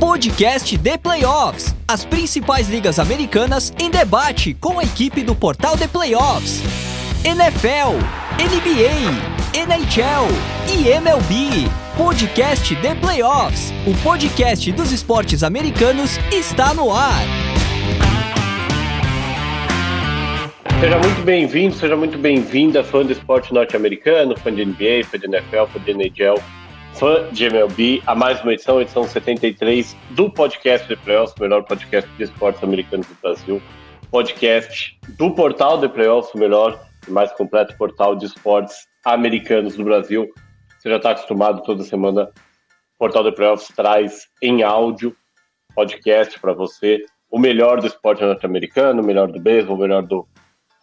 Podcast The Playoffs. As principais ligas americanas em debate com a equipe do portal The Playoffs. NFL, NBA, NHL e MLB. Podcast The Playoffs. O podcast dos esportes americanos está no ar. Seja muito bem-vindo, seja muito bem-vinda, fã do esporte norte-americano, fã de NBA, fã de NFL, fã de NHL, fã de MLB, a mais uma edição, edição 73 do podcast The Playoffs, o melhor podcast de esportes americanos do Brasil, podcast do portal The Playoffs, o melhor e mais completo portal de esportes americanos do Brasil. Você já está acostumado toda semana, o portal The Playoffs traz em áudio podcast para você o melhor do esporte norte-americano, o melhor do beisebol, o melhor do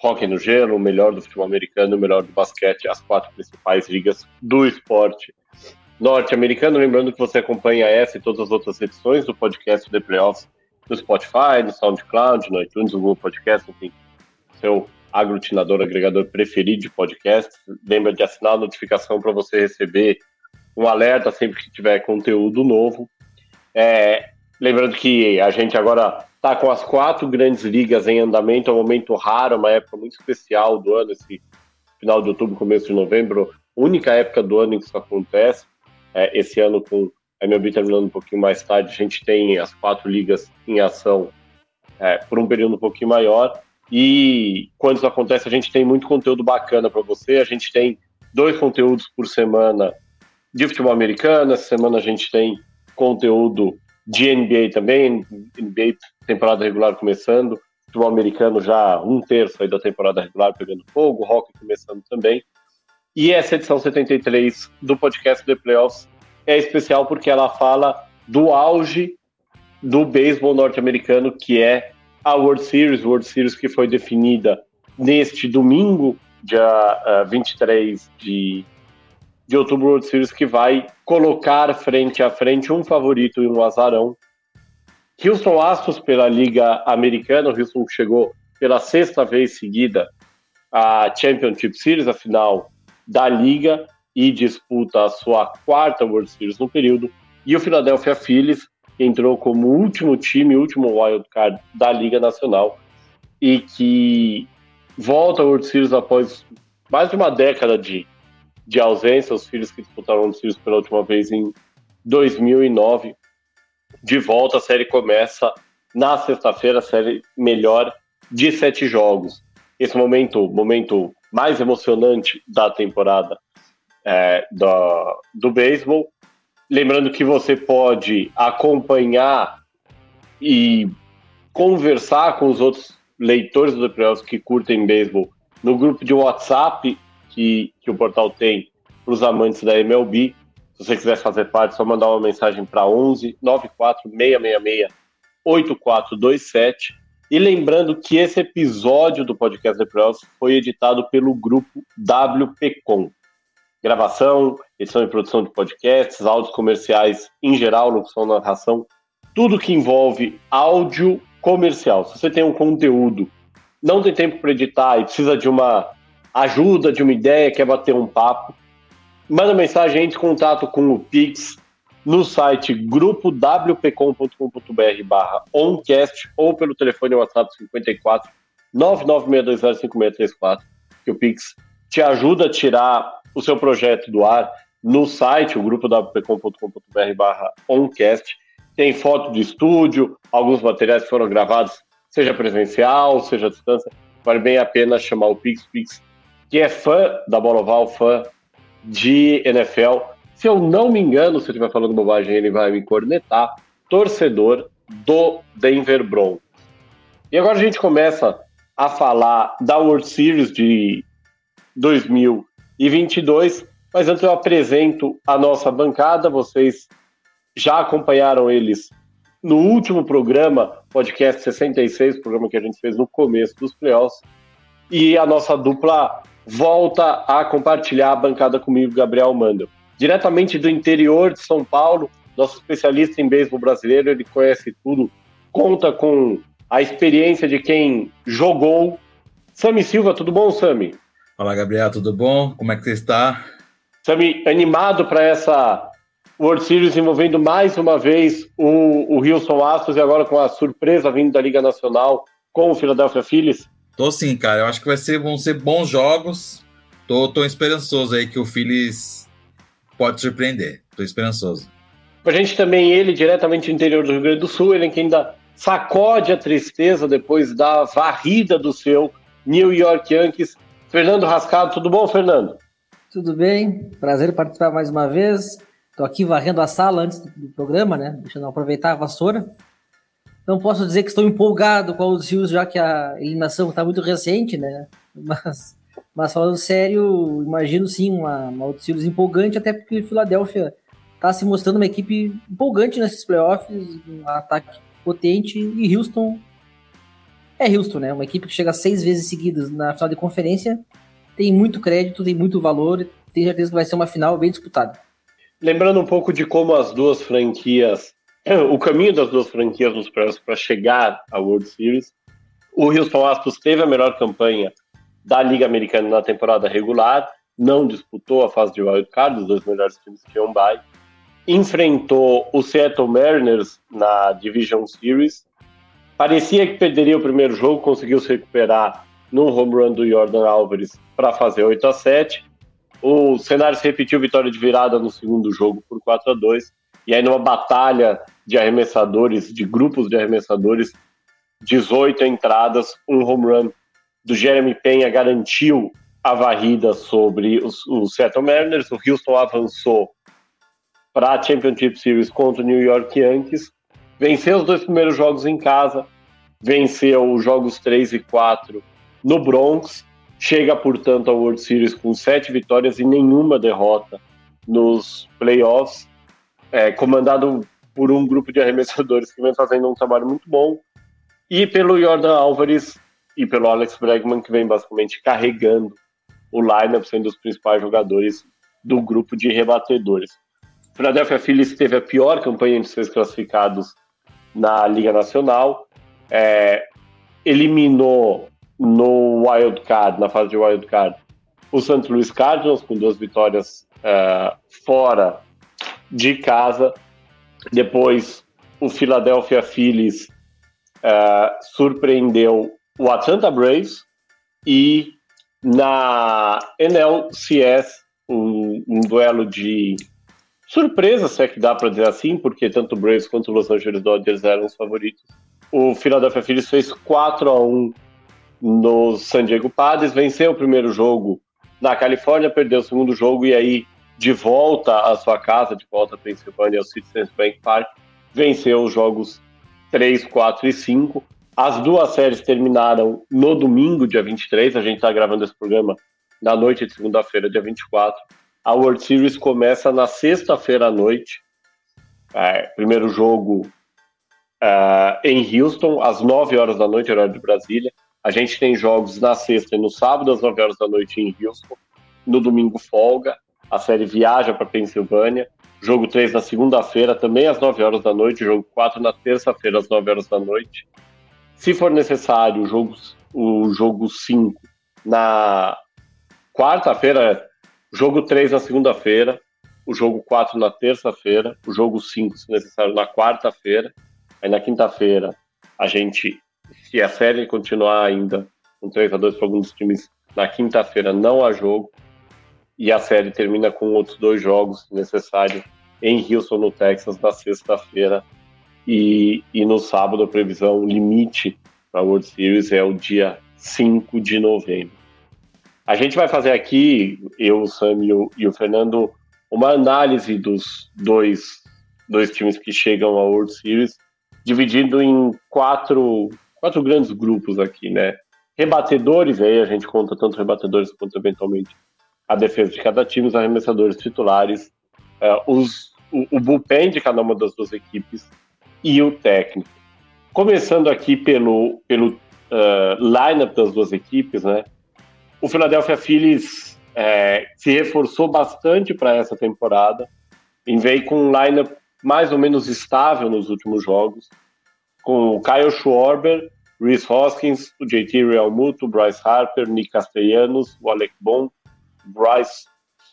hockey no gelo, o melhor do futebol americano, o melhor do basquete, as quatro principais ligas do esporte norte-americano. Lembrando que você acompanha essa e todas as outras edições do podcast The Playoffs no Spotify, no SoundCloud, no iTunes, no Google Podcast, enfim, seu aglutinador, agregador preferido de podcast. Lembra de assinar a notificação para você receber um alerta sempre que tiver conteúdo novo. É, lembrando que a gente agora está com as quatro grandes ligas em andamento, é um momento raro, uma época muito especial do ano, esse final de outubro, começo de novembro, única época do ano em que isso acontece. É, esse ano, com a MLB terminando um pouquinho mais tarde, a gente tem as quatro ligas em ação é, por um período um pouquinho maior. E quando isso acontece, a gente tem muito conteúdo bacana para você. A gente tem dois conteúdos por semana de futebol americano. Essa semana a gente tem conteúdo de NBA também, NBA temporada regular começando, futebol americano já um terço aí da temporada regular pegando fogo, hockey começando também. E essa edição 73 do podcast The Playoffs é especial porque ela fala do auge do beisebol norte-americano, que é a World Series, World Series que foi definida neste domingo, dia uh, 23 de, de outubro, World Series que vai colocar frente a frente um favorito e um azarão. Houston Astros pela Liga Americana, o Houston chegou pela sexta vez seguida à Championship Series, a final da Liga, e disputa a sua quarta World Series no período. E o Philadelphia Phillies entrou como último time, último wild card da Liga Nacional e que volta a World Series após mais de uma década de, de ausência. Os Phillies que disputaram a World Series pela última vez em 2009. De volta, a série começa na sexta-feira, a série melhor de sete jogos. Esse momento, momento mais emocionante da temporada é, do, do beisebol. Lembrando que você pode acompanhar e conversar com os outros leitores do Playoffs que curtem beisebol no grupo de WhatsApp que, que o portal tem para os amantes da MLB. Se você quiser fazer parte, só mandar uma mensagem para 11 94 666 8427. E lembrando que esse episódio do podcast The Playoffs foi editado pelo grupo WPcom gravação, edição e produção de podcasts, áudios comerciais em geral, locução, narração, tudo que envolve áudio comercial. Se você tem um conteúdo, não tem tempo para editar e precisa de uma ajuda, de uma ideia, quer bater um papo, manda mensagem, entre em contato com o Pix no site grupowpcom.com.br barra oncast ou pelo telefone WhatsApp 54 996205634 que o Pix te ajuda a tirar o seu projeto do ar no site, o grupo wpcom.com.br barra oncast. Tem foto de estúdio, alguns materiais foram gravados, seja presencial, seja à distância. Vale bem a pena chamar o Pix Pix, que é fã da Bola Oval, fã de NFL. Se eu não me engano, se eu estiver falando bobagem, ele vai me cornetar. Torcedor do Denver Broncos. E agora a gente começa a falar da World Series de 2000 e 22. Mas antes eu apresento a nossa bancada, vocês já acompanharam eles no último programa, podcast 66, programa que a gente fez no começo dos playoffs. E a nossa dupla volta a compartilhar a bancada comigo, Gabriel Mandel. Diretamente do interior de São Paulo, nosso especialista em beisebol brasileiro, ele conhece tudo, conta com a experiência de quem jogou. Sami Silva, tudo bom, Sami? Fala, Gabriel, tudo bom? Como é que você está? Sami, animado para essa World Series envolvendo mais uma vez o, o Houston Astros e agora com a surpresa vindo da Liga Nacional com o Philadelphia Phillies? Tô sim, cara. Eu acho que vai ser, vão ser bons jogos. Tô, tô esperançoso aí que o Phillies pode surpreender. Tô esperançoso. A gente também, ele, diretamente do interior do Rio Grande do Sul, ele que ainda sacode a tristeza depois da varrida do seu New York Yankees. Fernando Rascado, tudo bom, Fernando? Tudo bem, prazer participar mais uma vez. Estou aqui varrendo a sala antes do programa, né? Deixando eu aproveitar a vassoura. Não posso dizer que estou empolgado com o Seals, já que a eliminação está muito recente, né? Mas, mas falando sério, imagino sim uma, uma Seals empolgante, até porque o Philadelphia está se mostrando uma equipe empolgante nesses playoffs, um ataque potente, e Houston é Houston, né? Uma equipe que chega seis vezes seguidas na final de conferência, tem muito crédito, tem muito valor, tenho certeza que vai ser uma final bem disputada. Lembrando um pouco de como as duas franquias, o caminho das duas franquias nos playoffs para chegar à World Series, o Houston Astros teve a melhor campanha da Liga Americana na temporada regular, não disputou a fase de wild card, os dois melhores times tinham bye, enfrentou o Seattle Mariners na Division Series, parecia que perderia o primeiro jogo, conseguiu se recuperar num home run do Jordan Álvares para fazer 8 a 7 o cenário se repetiu vitória de virada no segundo jogo por 4 a 2 e aí numa batalha de arremessadores, de grupos de arremessadores, 18 entradas, um home run do Jeremy Penha garantiu a varrida sobre os, os Seattle Mariners. O Houston avançou para a Championship Series contra o New York Yankees, venceu os dois primeiros jogos em casa, venceu os jogos 3 e 4 no Bronx. Chega, portanto, ao World Series com sete vitórias e nenhuma derrota nos playoffs, é, comandado por um grupo de arremessadores que vem fazendo um trabalho muito bom, e pelo Jordan Álvares e pelo Alex Bregman, que vem basicamente carregando o lineup, sendo os principais jogadores do grupo de rebatedores. O Philadelphia Phillies teve a pior campanha entre seus classificados na Liga Nacional, é, eliminou no wild card, na fase de wild card, o St. Louis Cardinals com duas vitórias uh, fora de casa. Depois o Philadelphia Phillies uh, surpreendeu o Atlanta Braves e na NLCS um, um duelo de surpresa, se é que dá para dizer assim, porque tanto o Braves quanto o Los Angeles Dodgers eram os favoritos. O Philadelphia Phillies fez 4 a 1 no San Diego Padres, venceu o primeiro jogo na Califórnia, perdeu o segundo jogo e aí de volta à sua casa, de volta à Pensilvânia, ao Citizens Bank Park, venceu os jogos 3, 4 e 5. As duas séries terminaram no domingo, dia 23, a gente está gravando esse programa na noite de segunda-feira, dia 24. A World Series começa na sexta-feira à noite. É, primeiro jogo uh, em Houston, às 9 horas da noite, horário de Brasília. A gente tem jogos na sexta e no sábado, às 9 horas da noite em Houston. No domingo, folga. A série viaja para Pensilvânia. Jogo 3 na segunda-feira, também às 9 horas da noite. Jogo 4 na terça-feira, às 9 horas da noite. Se for necessário, o jogo, o jogo 5 na quarta-feira. Jogo 3 na segunda-feira. O jogo 4 na terça-feira. O jogo 5, se necessário, na quarta-feira. Aí na quinta-feira a gente se a série continuar ainda com 3 a 2 para alguns times na quinta-feira, não há jogo. E a série termina com outros dois jogos necessários em Houston, no Texas, na sexta-feira. E, e no sábado, a previsão limite para a World Series é o dia 5 de novembro. A gente vai fazer aqui, eu, o Sam e o, e o Fernando, uma análise dos dois, dois times que chegam à World Series, dividido em quatro quatro grandes grupos aqui, né? Rebatedores, aí a gente conta tanto rebatedores quanto eventualmente a defesa de cada time, os arremessadores titulares, uh, os, o, o bullpen de cada uma das duas equipes e o técnico. Começando aqui pelo, pelo uh, lineup das duas equipes, né? O Philadelphia Phillies é, se reforçou bastante para essa temporada, e veio com um lineup mais ou menos estável nos últimos jogos com o Kyle Schwarber, Rhys Hoskins, o JT Realmuto, Bryce Harper, Nick Castellanos, o Alec Bon, Bryce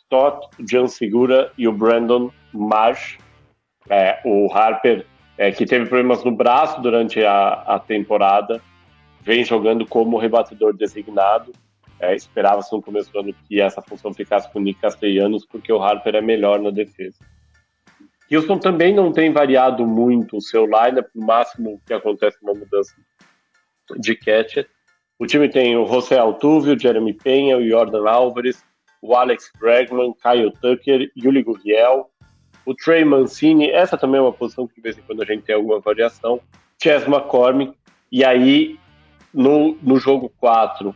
Stott, o John Segura e o Brandon Marsh. É, o Harper, é, que teve problemas no braço durante a, a temporada, vem jogando como rebatedor designado. É, Esperava-se no começo do ano que essa função ficasse com o Nick Castellanos, porque o Harper é melhor na defesa. Houston também não tem variado muito o seu lineup, no máximo que acontece uma mudança de catcher. O time tem o José Altuve, o Jeremy Penha, o Jordan Álvares, o Alex Bregman, Kyle Tucker, Yuli Gurriel, o Trey Mancini, essa também é uma posição que de vez em quando a gente tem alguma variação, Chess McCormick, e aí no, no jogo 4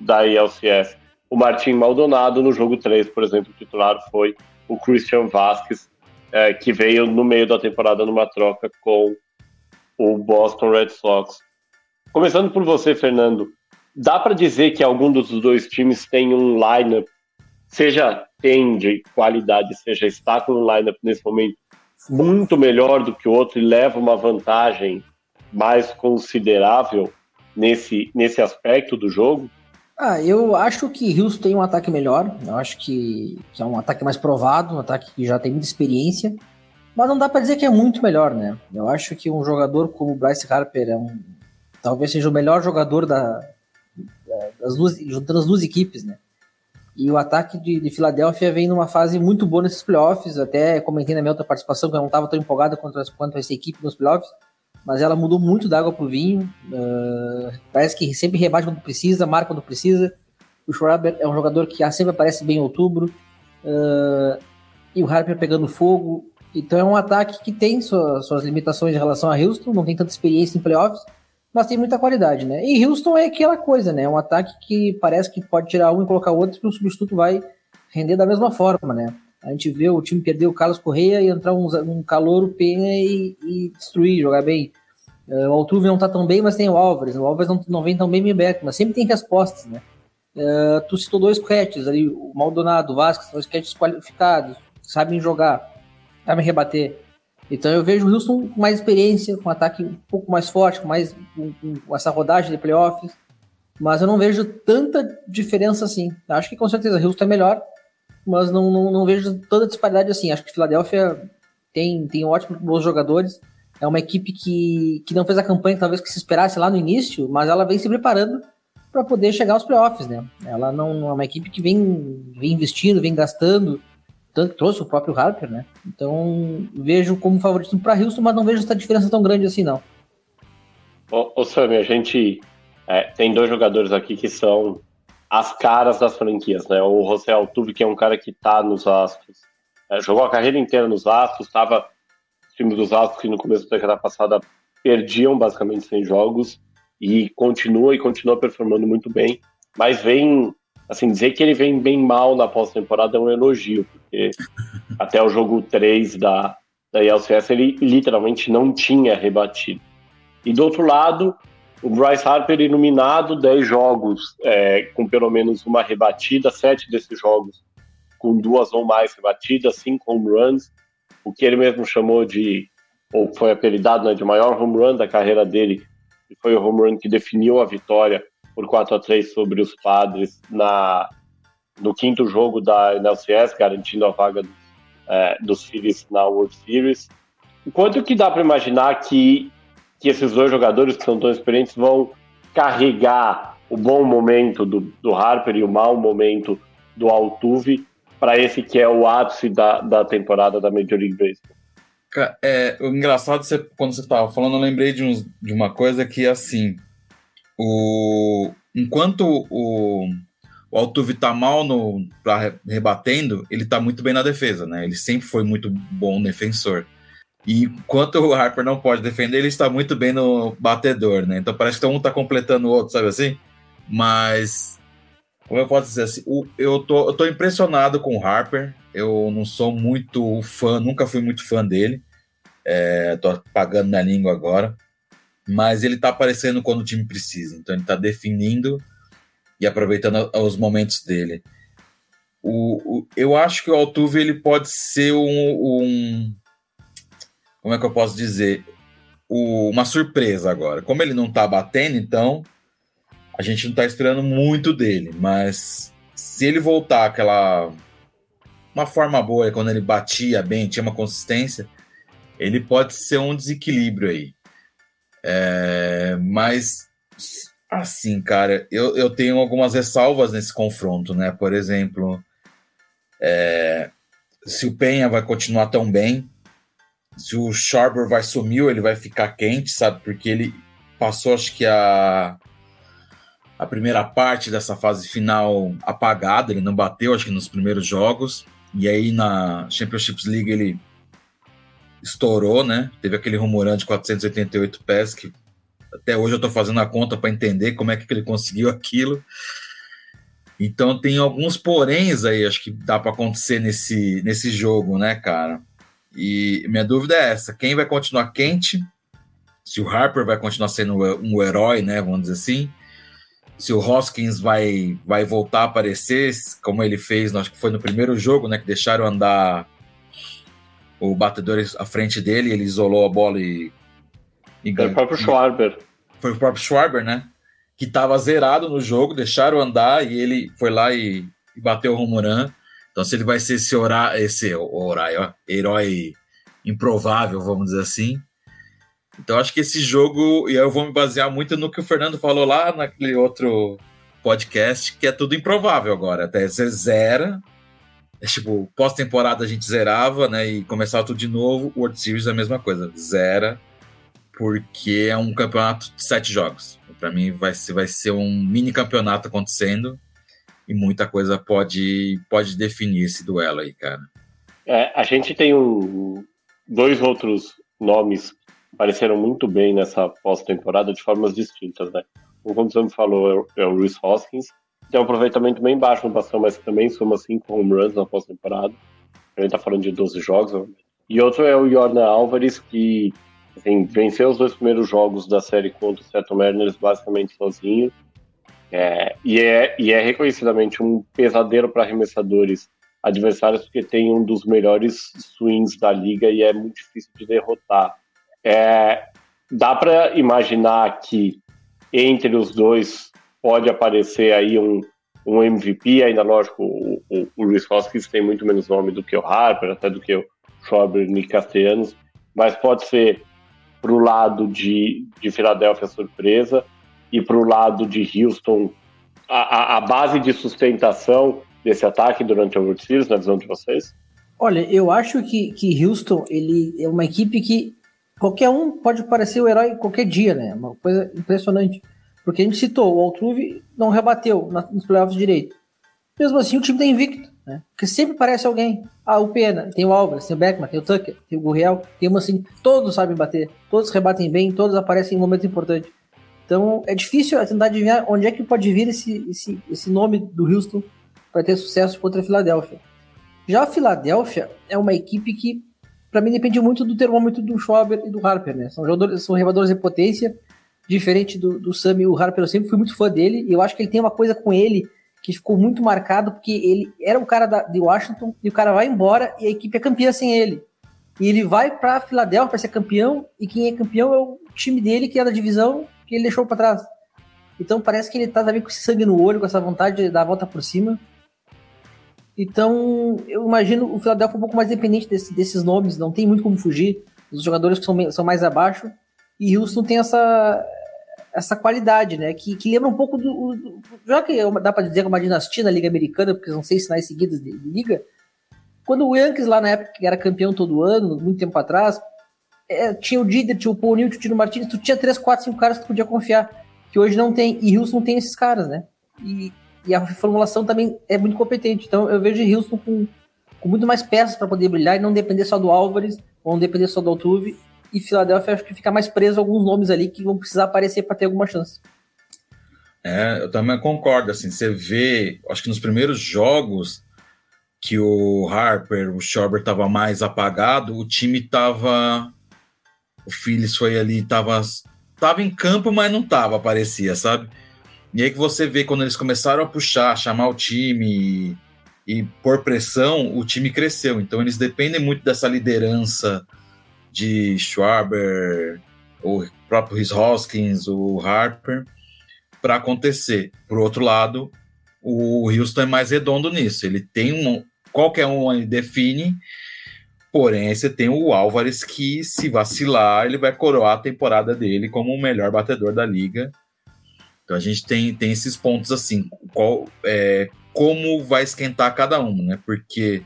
da ILCS, o Martin Maldonado, no jogo 3, por exemplo, o titular foi o Christian Vasquez, é, que veio no meio da temporada numa troca com o Boston Red Sox. Começando por você, Fernando, dá para dizer que algum dos dois times tem um lineup seja tem de qualidade, seja está com um lineup nesse momento muito melhor do que o outro e leva uma vantagem mais considerável nesse, nesse aspecto do jogo? Ah, eu acho que Houston tem um ataque melhor. Eu acho que, que, é um ataque mais provado, um ataque que já tem muita experiência. Mas não dá para dizer que é muito melhor, né? Eu acho que um jogador como o Bryce Harper é um, talvez seja o melhor jogador da, das duas, juntando as duas equipes, né? E o ataque de, de Filadélfia vem numa fase muito boa nesses playoffs. Até comentei na minha outra participação que eu não estava tão empolgado quanto, quanto essa equipe nos playoffs. Mas ela mudou muito da água pro vinho. Uh, parece que sempre rebate quando precisa, marca quando precisa. O Schwarber é um jogador que sempre aparece bem em outubro. Uh, e o Harper pegando fogo. Então é um ataque que tem sua, suas limitações em relação a Houston, não tem tanta experiência em playoffs mas tem muita qualidade, né? E Houston é aquela coisa, né? É um ataque que parece que pode tirar um e colocar outro e o substituto vai render da mesma forma, né? A gente vê o time perder o Carlos Correia e entrar um, um calor, Penha e, e, destruir, jogar bem. Uh, o Altuve não tá tão bem, mas tem o Álvares. O Álvares não, não vem tão bem Beck, mas sempre tem respostas, né? Uh, tu citou dois catches ali, o Maldonado, o Vasco, dois catches qualificados, sabem jogar, sabem rebater. Então eu vejo o Houston com mais experiência, com um ataque um pouco mais forte, com mais com, com essa rodagem de playoffs, mas eu não vejo tanta diferença assim. Acho que com certeza o Houston é melhor, mas não, não, não vejo tanta disparidade assim. Acho que Filadélfia tem, tem ótimos bons jogadores. É uma equipe que, que não fez a campanha talvez que se esperasse lá no início, mas ela vem se preparando para poder chegar aos playoffs, né? Ela não, é uma equipe que vem, vem investindo, vem gastando trouxe o próprio Harper, né? Então vejo como favorito para Houston, mas não vejo essa diferença tão grande assim, não. Ô, ô a gente é, tem dois jogadores aqui que são as caras das franquias, né? O José Altuve, que é um cara que tá nos Astros, é, jogou a carreira inteira nos Astros, estava time dos Astros que no começo da década passada perdiam basicamente sem jogos e continua e continua performando muito bem, mas vem assim, dizer que ele vem bem mal na pós-temporada é um elogio, porque até o jogo 3 da, da ELCS ele literalmente não tinha rebatido. E do outro lado, o Bryce Harper iluminado, 10 jogos é, com pelo menos uma rebatida, 7 desses jogos com duas ou mais rebatidas, 5 home runs, o que ele mesmo chamou de, ou foi apelidado né, de maior home run da carreira dele, e foi o home run que definiu a vitória por 4 a 3 sobre os Padres na, no quinto jogo da NLCS, garantindo a vaga dos, é, dos Phillies na World Series. Quanto que dá para imaginar que, que esses dois jogadores que são tão experientes vão carregar o bom momento do, do Harper e o mau momento do Altuve para esse que é o ápice da, da temporada da Major League Baseball? É, o engraçado, você, quando você estava falando, eu lembrei de, uns, de uma coisa que, assim, o, enquanto o, o Altuve tá mal no, pra, rebatendo, ele tá muito bem na defesa, né? Ele sempre foi muito bom defensor. E enquanto o Harper não pode defender, ele está muito bem no batedor, né? Então parece que um tá completando o outro, sabe assim? Mas, como eu posso dizer assim, eu, tô, eu tô impressionado com o Harper. Eu não sou muito fã, nunca fui muito fã dele. É, tô pagando na língua agora mas ele tá aparecendo quando o time precisa. Então ele tá definindo e aproveitando os momentos dele. O, o, eu acho que o Altuve ele pode ser um, um como é que eu posso dizer o, uma surpresa agora. Como ele não tá batendo, então a gente não tá esperando muito dele, mas se ele voltar aquela uma forma boa, quando ele batia bem, tinha uma consistência, ele pode ser um desequilíbrio aí. É, mas, assim, cara, eu, eu tenho algumas ressalvas nesse confronto, né? Por exemplo, é, se o Penha vai continuar tão bem, se o Sharper vai sumir, ele vai ficar quente, sabe? Porque ele passou, acho que a a primeira parte dessa fase final apagado, ele não bateu, acho que nos primeiros jogos, e aí na Championships League ele estourou, né? Teve aquele rumorante de 488 pés que até hoje eu tô fazendo a conta para entender como é que ele conseguiu aquilo. Então tem alguns poréns aí, acho que dá para acontecer nesse, nesse jogo, né, cara? E minha dúvida é essa: quem vai continuar quente? Se o Harper vai continuar sendo um herói, né? Vamos dizer assim se o Hoskins vai, vai voltar a aparecer, como ele fez, acho que foi no primeiro jogo, né? Que deixaram andar o batedor à frente dele, ele isolou a bola e. e foi o próprio Schwarber. Foi o próprio Schwarber, né? Que estava zerado no jogo, deixaram andar e ele foi lá e, e bateu o Romuran. Então, se ele vai ser esse, ora, esse orai, ó, herói improvável, vamos dizer assim, então acho que esse jogo, e eu vou me basear muito no que o Fernando falou lá naquele outro podcast, que é tudo improvável agora. Até você zera, é tipo, pós-temporada a gente zerava, né, e começava tudo de novo. O World Series é a mesma coisa, zera, porque é um campeonato de sete jogos. Para mim vai ser, vai ser um mini campeonato acontecendo e muita coisa pode, pode definir esse duelo aí, cara. É, a gente tem um, dois outros nomes apareceram muito bem nessa pós-temporada de formas distintas, né? Como você me falou, é o Rhys Hoskins, tem um aproveitamento bem baixo no bastão, mas também soma 5 home runs na pós-temporada. A gente tá falando de 12 jogos. E outro é o Jordan Álvares, que assim, venceu os dois primeiros jogos da série contra o Seattle Mariners basicamente sozinho. É, e, é, e é reconhecidamente um pesadelo para arremessadores adversários, porque tem um dos melhores swings da liga e é muito difícil de derrotar. É, dá para imaginar que entre os dois pode aparecer aí um, um MVP, ainda lógico, o, o, o Luiz Hoskins tem muito menos nome do que o Harper, até do que o Schauber e Castellanos, mas pode ser para o lado de, de Filadélfia surpresa e para o lado de Houston a, a, a, base de sustentação desse ataque durante a World Series, na visão de vocês? Olha, eu acho que, que Houston ele é uma equipe que qualquer um pode parecer o herói qualquer dia, né? Uma coisa impressionante. Porque a gente citou, o Altruve não rebateu nos playoffs direito. Mesmo assim, o time tá invicto, né? Porque sempre parece alguém. Ah, o Pena, tem o Álvares, tem o Beckman, tem o Tucker, tem o Gurriel, tem uma assim, todos sabem bater, todos rebatem bem, todos aparecem em momentos importantes. Então é difícil tentar adivinhar onde é que pode vir esse, esse, esse nome do Houston para ter sucesso contra a Filadélfia. Já a Filadélfia é uma equipe que para mim depende muito do termômetro do Schwaber e do Harper, né? São jogadores, são rebatedores de potência, diferente do, do Sam e o Harper, eu sempre fui muito fã dele, e eu acho que ele tem uma coisa com ele que ficou muito marcado, porque ele era o cara da, de Washington, e o cara vai embora e a equipe é campeã sem ele. E ele vai para Filadélfia para ser campeão, e quem é campeão é o time dele, que é da divisão que ele deixou para trás. Então parece que ele tá também com esse sangue no olho, com essa vontade de dar a volta por cima. Então, eu imagino o Philadelphia um pouco mais dependente desse, desses nomes, não tem muito como fugir. Os jogadores que são, são mais abaixo. E Houston tem essa, essa qualidade, né? Que, que lembra um pouco do, do Já que é dá para dizer que é uma dinastia na Liga Americana, porque são seis sinais seguidos de, de, liga. Quando o Yankees, lá na época, que era campeão todo ano, muito tempo atrás, é, tinha o Dieter, tinha o Paul Newton, tinha o Tino Martinez, tu tinha três, quatro, cinco caras que tu podia confiar. Que hoje não tem. E Houston tem esses caras, né? E e a formulação também é muito competente. Então eu vejo Houston com, com muito mais peças para poder brilhar e não depender só do Álvares, ou não depender só do Altuve. E Filadélfia acho que fica mais preso a alguns nomes ali que vão precisar aparecer para ter alguma chance. É, eu também concordo. Assim, você vê, acho que nos primeiros jogos que o Harper, o Schauber estava mais apagado, o time estava. O Phillies foi ali, estava tava em campo, mas não tava, parecia, sabe? E aí que você vê quando eles começaram a puxar, chamar o time e, e pôr pressão, o time cresceu. Então eles dependem muito dessa liderança de Schwarber, o próprio Rhys Hoskins, o Harper, para acontecer. Por outro lado, o Houston é mais redondo nisso. Ele tem um qualquer um define. Porém, você tem o Álvares que, se vacilar, ele vai coroar a temporada dele como o melhor batedor da liga. Então a gente tem, tem esses pontos assim, qual, é, como vai esquentar cada um, né? Porque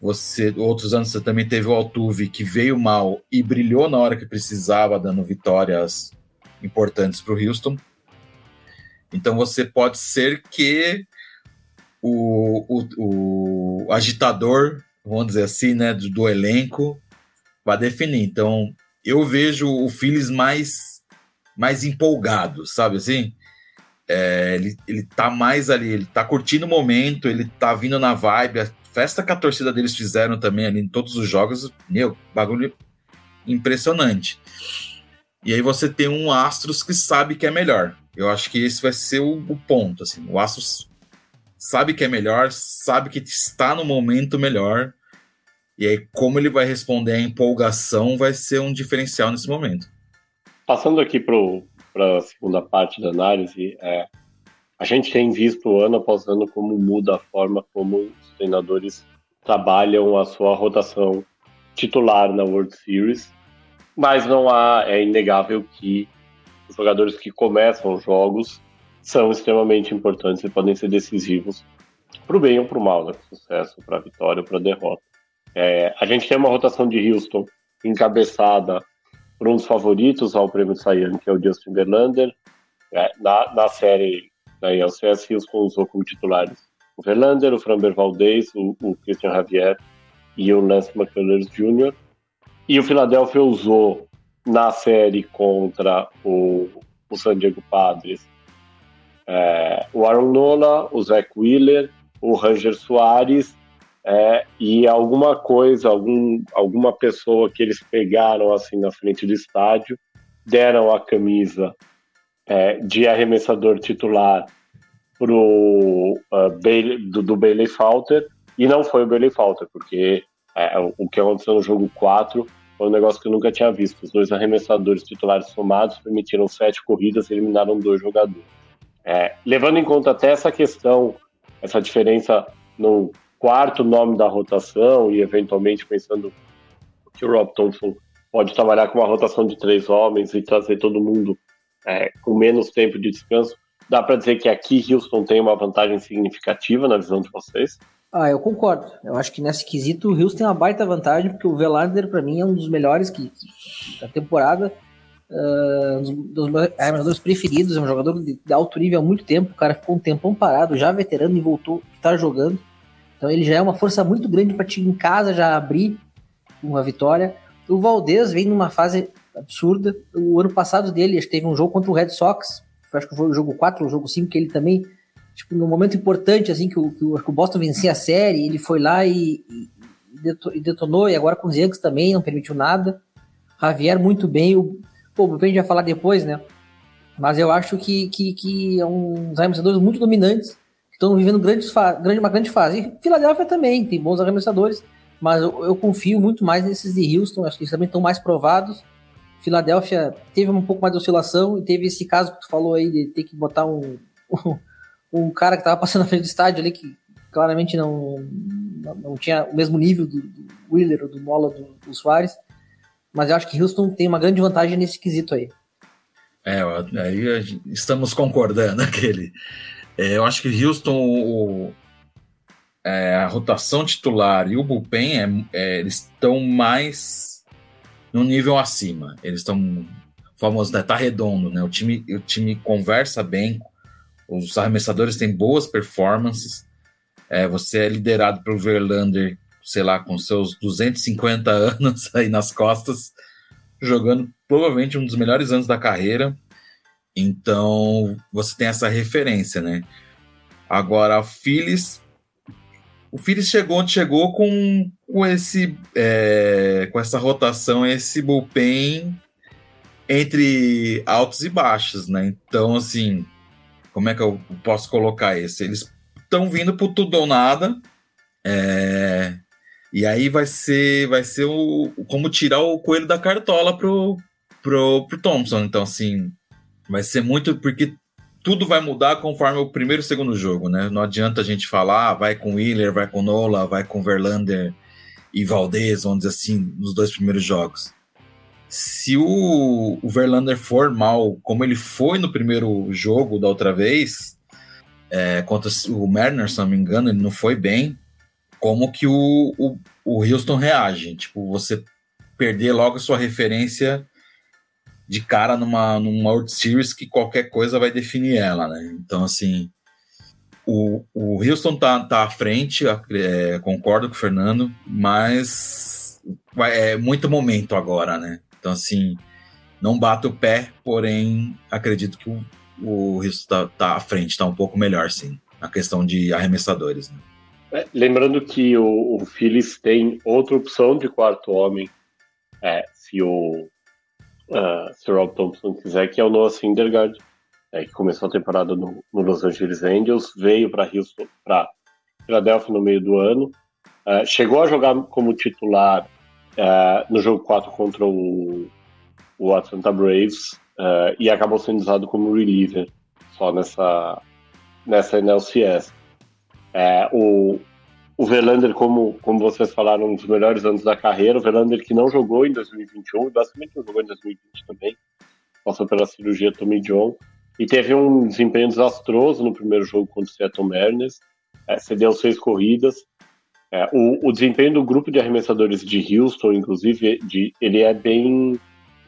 você, outros anos você também teve o Altuve que veio mal e brilhou na hora que precisava, dando vitórias importantes para o Houston. Então você pode ser que o, o, o agitador vamos dizer assim, né, do, do elenco para definir. Então, eu vejo o Phillies mais mais empolgado, sabe assim? É, ele, ele tá mais ali, ele tá curtindo o momento, ele tá vindo na vibe. Festa que a torcida deles fizeram também ali em todos os jogos, meu, bagulho impressionante. E aí você tem um Astros que sabe que é melhor. Eu acho que esse vai ser o, o ponto. Assim. O Astros sabe que é melhor, sabe que está no momento melhor. E aí, como ele vai responder à empolgação vai ser um diferencial nesse momento. Passando aqui para a segunda parte da análise, é, a gente tem visto ano após ano como muda a forma como os treinadores trabalham a sua rotação titular na World Series, mas não há, é inegável que os jogadores que começam os jogos são extremamente importantes e podem ser decisivos para o bem ou para o mal, né? o sucesso, para a vitória para a derrota. É, a gente tem uma rotação de Houston encabeçada por um dos favoritos ao prêmio Cy que é o Justin Verlander. É, na, na série da ELCS, Houston usou como titulares o Verlander, o Framber Valdez, o, o Christian Javier e o Lance McCullers Jr. E o Philadelphia usou na série contra o, o San Diego Padres é, o Aaron Nola, o Zach Wheeler, o Ranger Soares é, e alguma coisa, algum, alguma pessoa que eles pegaram assim na frente do estádio, deram a camisa é, de arremessador titular pro, uh, Bailey, do, do Bailey Falter, e não foi o Bailey Falter, porque é, o que aconteceu no jogo 4 foi um negócio que eu nunca tinha visto. Os dois arremessadores titulares somados permitiram sete corridas e eliminaram dois jogadores. É, levando em conta até essa questão, essa diferença no quarto nome da rotação e eventualmente pensando que o Rob Thompson pode trabalhar com uma rotação de três homens e trazer todo mundo é, com menos tempo de descanso, dá para dizer que aqui Houston tem uma vantagem significativa na visão de vocês? Ah, eu concordo. Eu acho que nesse quesito o Houston tem uma baita vantagem, porque o Velander, para mim, é um dos melhores que, da temporada. Uh, um dos meus armadores preferidos, é um jogador de, de, alto nível há muito tempo. O cara ficou um tempão parado, já veterano e voltou a estar jogando. Então ele já é uma força muito grande para ti em casa já abrir uma vitória. O Valdez vem numa fase absurda. O ano passado dele, que teve um jogo contra o Red Sox, acho que foi o jogo 4 ou o jogo 5, que ele também, tipo, no momento importante, assim, que o, que o, Boston vencia a série, ele foi lá e, e detonou, e agora com os Yankees também, não permitiu nada. Javier muito bem, o, pô, o Bullpen vai falar depois, né? Mas eu acho que, que, que é um dos arremessadores muito dominantes estão vivendo grandes grande, uma grande fase. E Filadélfia também tem bons arremessadores, mas eu, eu, confio muito mais nesses de Houston, acho que eles também estão mais provados. Filadélfia teve um pouco mais de oscilação e teve esse caso que tu falou aí de ter que botar um, um, um cara que estava passando na frente do estádio ali que claramente não, não, não tinha o mesmo nível do, do Wheeler ou do Mola do, do Soares. Mas eu acho que Houston tem uma grande vantagem nesse quesito aí. É, aí estamos concordando aquele. É, eu acho que Houston, o, é, a rotação titular e o bullpen, é, é, eles estão mais no nível acima. Eles estão, famoso, né, tá redondo, né? O time, o time conversa bem, os arremessadores têm boas performances. É, você é liderado pelo Verlander, sei lá, com seus 250 anos aí nas costas, jogando provavelmente um dos melhores anos da carreira. Então, você tem essa referência, né? Agora, o Phillies. O Phillies chegou onde chegou com, com, esse, é, com essa rotação, esse bullpen entre altos e baixos, né? Então, assim, como é que eu posso colocar isso? Eles estão vindo por tudo ou nada. É, e aí vai ser, vai ser o, como tirar o coelho da cartola pro, pro, pro Thompson. Então, assim, Vai ser muito porque tudo vai mudar conforme o primeiro e segundo jogo, né? Não adianta a gente falar, ah, vai com Wheeler, vai com Nola, vai com Verlander e Valdez, vamos dizer assim, nos dois primeiros jogos. Se o, o Verlander for mal, como ele foi no primeiro jogo da outra vez, é, contra o Mariner, se não me engano, ele não foi bem, como que o, o, o Houston reage? Tipo, você perder logo sua referência de cara numa, numa World Series que qualquer coisa vai definir ela, né? Então, assim, o, o Houston tá, tá à frente, é, concordo com o Fernando, mas é muito momento agora, né? Então, assim, não bato o pé, porém, acredito que o, o Houston tá, tá à frente, tá um pouco melhor, sim, na questão de arremessadores, né? É, lembrando que o, o Phillies tem outra opção de quarto homem, é, se o uh, se o Rob Thompson quiser, que é o Noah Syndergaard, é, que começou a temporada no, no Los Angeles Angels, veio para Houston, para Philadelphia no meio do ano, uh, chegou a jogar como titular uh, no jogo 4 contra o, o Atlanta Braves e acabou sendo usado como reliever só nessa, nessa NLCS. É, o, o Verlander, como, como vocês falaram, um dos melhores anos da carreira. O Verlander que não jogou em 2021, basicamente não jogou em 2020 também. Passou pela cirurgia Tommy John. E teve um desempenho desastroso no primeiro jogo contra o Seattle Mariners. É, cedeu seis corridas. É, o, o, desempenho do grupo de arremessadores de Houston, inclusive, de, ele é bem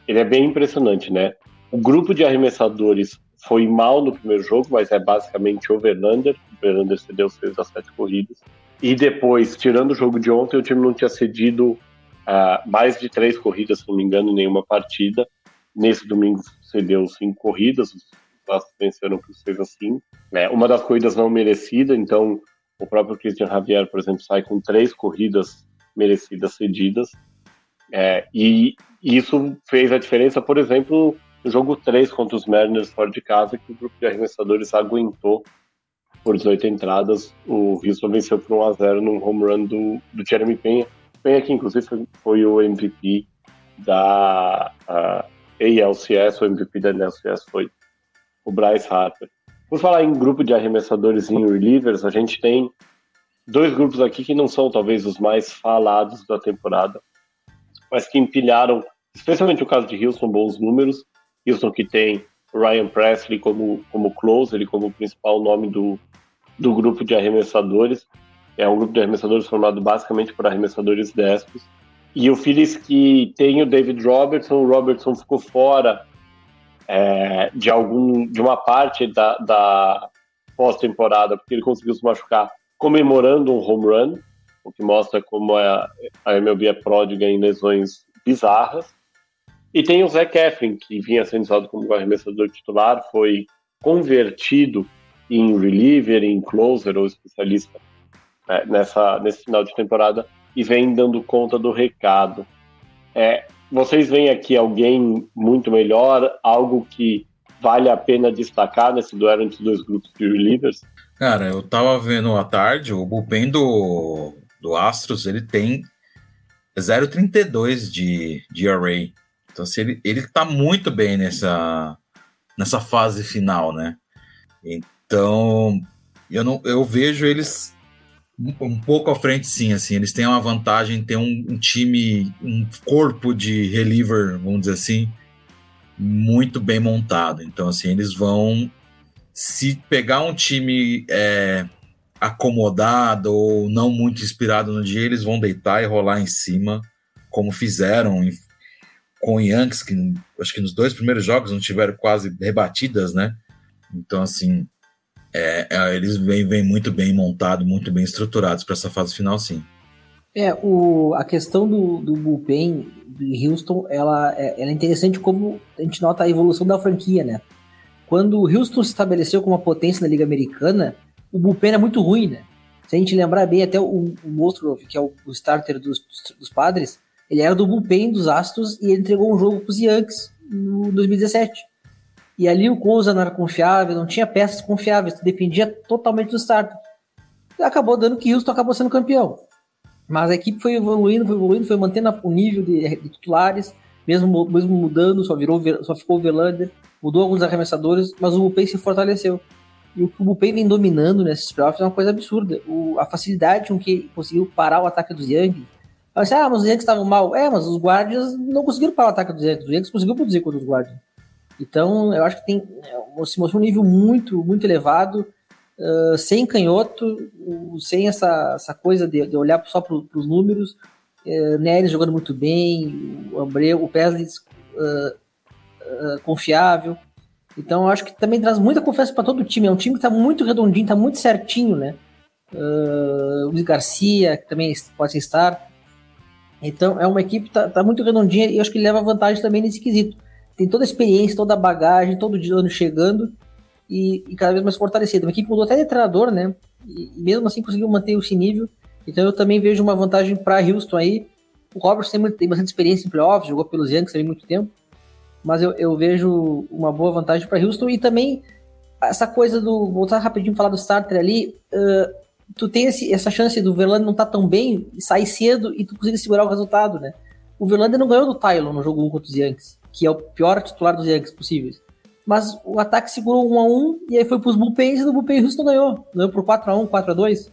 ele é bem impressionante, né? O grupo de arremessadores foi mal no primeiro jogo, mas é basicamente o Verlander. O Verlander cedeu seis a sete corridas. E depois, tirando o jogo de ontem, o time não tinha cedido uh, mais de três corridas, se não me engano, em nenhuma partida. Nesse domingo cedeu cinco corridas, os Astros venceram por 6 a 5. É, uma das corridas não merecida, então o próprio Christian Javier, por exemplo, sai com três corridas merecidas cedidas. É, e isso fez a diferença, por exemplo, no jogo 3 contra os Mariners fora de casa, que o grupo de arremessadores aguentou por 18 entradas. O Houston venceu por 1 a 0 num home run do, do Jeremy Penha. Penha que inclusive foi, foi o MVP da ALCS, o MVP da NLCS foi o Bryce Harper. Por falar em grupo de arremessadores e relievers, a gente tem dois grupos aqui que não são talvez os mais falados da temporada, mas que empilharam, especialmente o caso de Houston, bons números. Houston que tem Ryan Presley como, como closer, como principal nome do, do grupo de arremessadores. É um grupo de arremessadores formado basicamente por arremessadores destros. E o Phillies que tem o David Robertson, o Robertson ficou fora é, de algum de uma parte da, da pós-temporada, porque ele conseguiu se machucar comemorando um home run, o que mostra como a, a MLB é pródiga em lesões bizarras. E tem o Zé Keflin, que vinha sendo usado como arremessador titular, foi convertido em reliever, em closer ou especialista né, nessa, nesse final de temporada e vem dando conta do recado. É, vocês veem aqui alguém muito melhor, algo que vale a pena destacar nesse duelo entre os dois grupos de relievers? Cara, eu tava vendo à tarde, o bullpen do, do Astros, ele tem 0,32 de, de array. Então, assim, ele, ele tá muito bem nessa, nessa fase final, né? Então, eu, não, eu vejo eles um pouco à frente, sim. Assim, eles têm uma vantagem, ter um, um, time, um corpo de reliever, vamos dizer assim, muito bem montado. Então, assim, eles vão. Se pegar um time é, acomodado ou não muito inspirado no dia, eles vão deitar e rolar em cima, como fizeram com o Yankees, que acho que nos dois primeiros jogos não tiveram quase rebatidas, né? Então, assim, é, é, eles vêm, vêm muito bem montados, muito bem estruturados para essa fase final, sim. É, o, a questão do, do bullpen de Houston, ela, é, ela é interessante como a gente nota a evolução da franquia, né? Quando o Houston se estabeleceu como uma potência na Liga Americana, o bullpen era muito ruim, né? Se a gente lembrar bem, até o, o que é o, o starter dos, dos padres, ele era do bullpen dos Astros e ele entregou um jogo para os Yankees no 2017. E ali o Cousa não era confiável, não tinha peças confiáveis, dependia totalmente do starter. E acabou dando que Houston acabou sendo campeão. Mas a equipe foi evoluindo, foi evoluindo, foi mantendo o nível de, de titulares, mesmo, mesmo mudando, só, virou, só ficou o Verlander, mudou alguns arremessadores, mas o Bullpen se fortaleceu. E o que o Bullpen vem dominando nesses playoffs é uma coisa absurda. O, a facilidade com que conseguiu parar o ataque dos Yankees. Ah, mas os Yankees estavam mal. É, mas os Guardians não conseguiram parar o ataque dos Yankees. Os Yankees conseguiram produzir contra os Guardians. Então, eu acho que tem é, se mostrou um nível muito, muito elevado, uh, sem canhoto, uh, sem essa, essa coisa de, de olhar só para os números. Uh, jogando muito bem, o Abreu, o Pesley confiável. Então, eu acho que também traz muita confiança para todo o time. É um time que está muito redondinho, está muito certinho, né? Uh, Luiz Garcia, que também pode ser. Então, é uma equipe que está tá muito redondinha e eu acho que leva vantagem também nesse quesito tem toda a experiência, toda a bagagem, todo dia ano chegando e, e, cada vez mais fortalecida. Uma equipe mudou até de treinador, né? E, e, mesmo assim conseguiu manter esse nível. Então eu também vejo uma vantagem para Houston aí. O Roberts tem, tem, bastante experiência em playoffs, jogou pelos Yankees também muito tempo. Mas eu, eu vejo uma boa vantagem para Houston e também essa coisa do. Voltar rapidinho falar do starter ali. Uh, tu tem esse, essa chance do Verlander não estar tá tão bem, sair cedo e tu conseguir segurar o resultado, né? O Verlander não ganhou do Tylon no jogo 1 contra os Yankees que é o pior titular dos Yankees possíveis. Mas o ataque segurou 1 a 1 e aí foi pros bullpens e o bullpen Houston ganhou. Ganhou por 4 a 1 4 a 2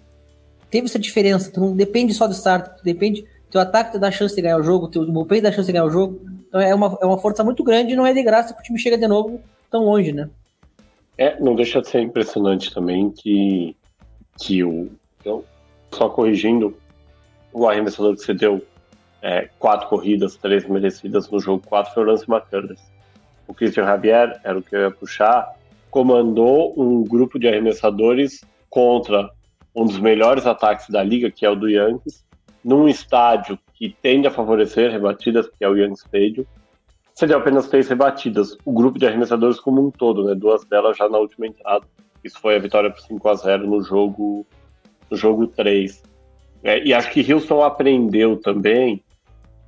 Teve essa diferença. Tu não depende só do start, tu depende. Teu ataque te dá chance de ganhar o jogo, teu bullpen dá chance de ganhar o jogo. Então é uma, é uma força muito grande e não é de graça que o time chega de novo tão longe, né? É, não deixa de ser impressionante também que, que o. Então, só corrigindo, o arremessador que você deu é, quatro corridas, três merecidas no jogo, quatro foi o Lance McCullers. O Christian Javier, era o que eu ia puxar, comandou um grupo de arremessadores contra um dos melhores ataques da liga, que é o do Yankees, num estádio que tende a favorecer rebatidas, que é o Yankee Stadium. Seria apenas três rebatidas. O grupo de arremessadores como um todo, né? Duas delas já na última entrada. Isso foi a vitória por 5 a 0 no jogo no jogo 3. É, e acho que Houston aprendeu também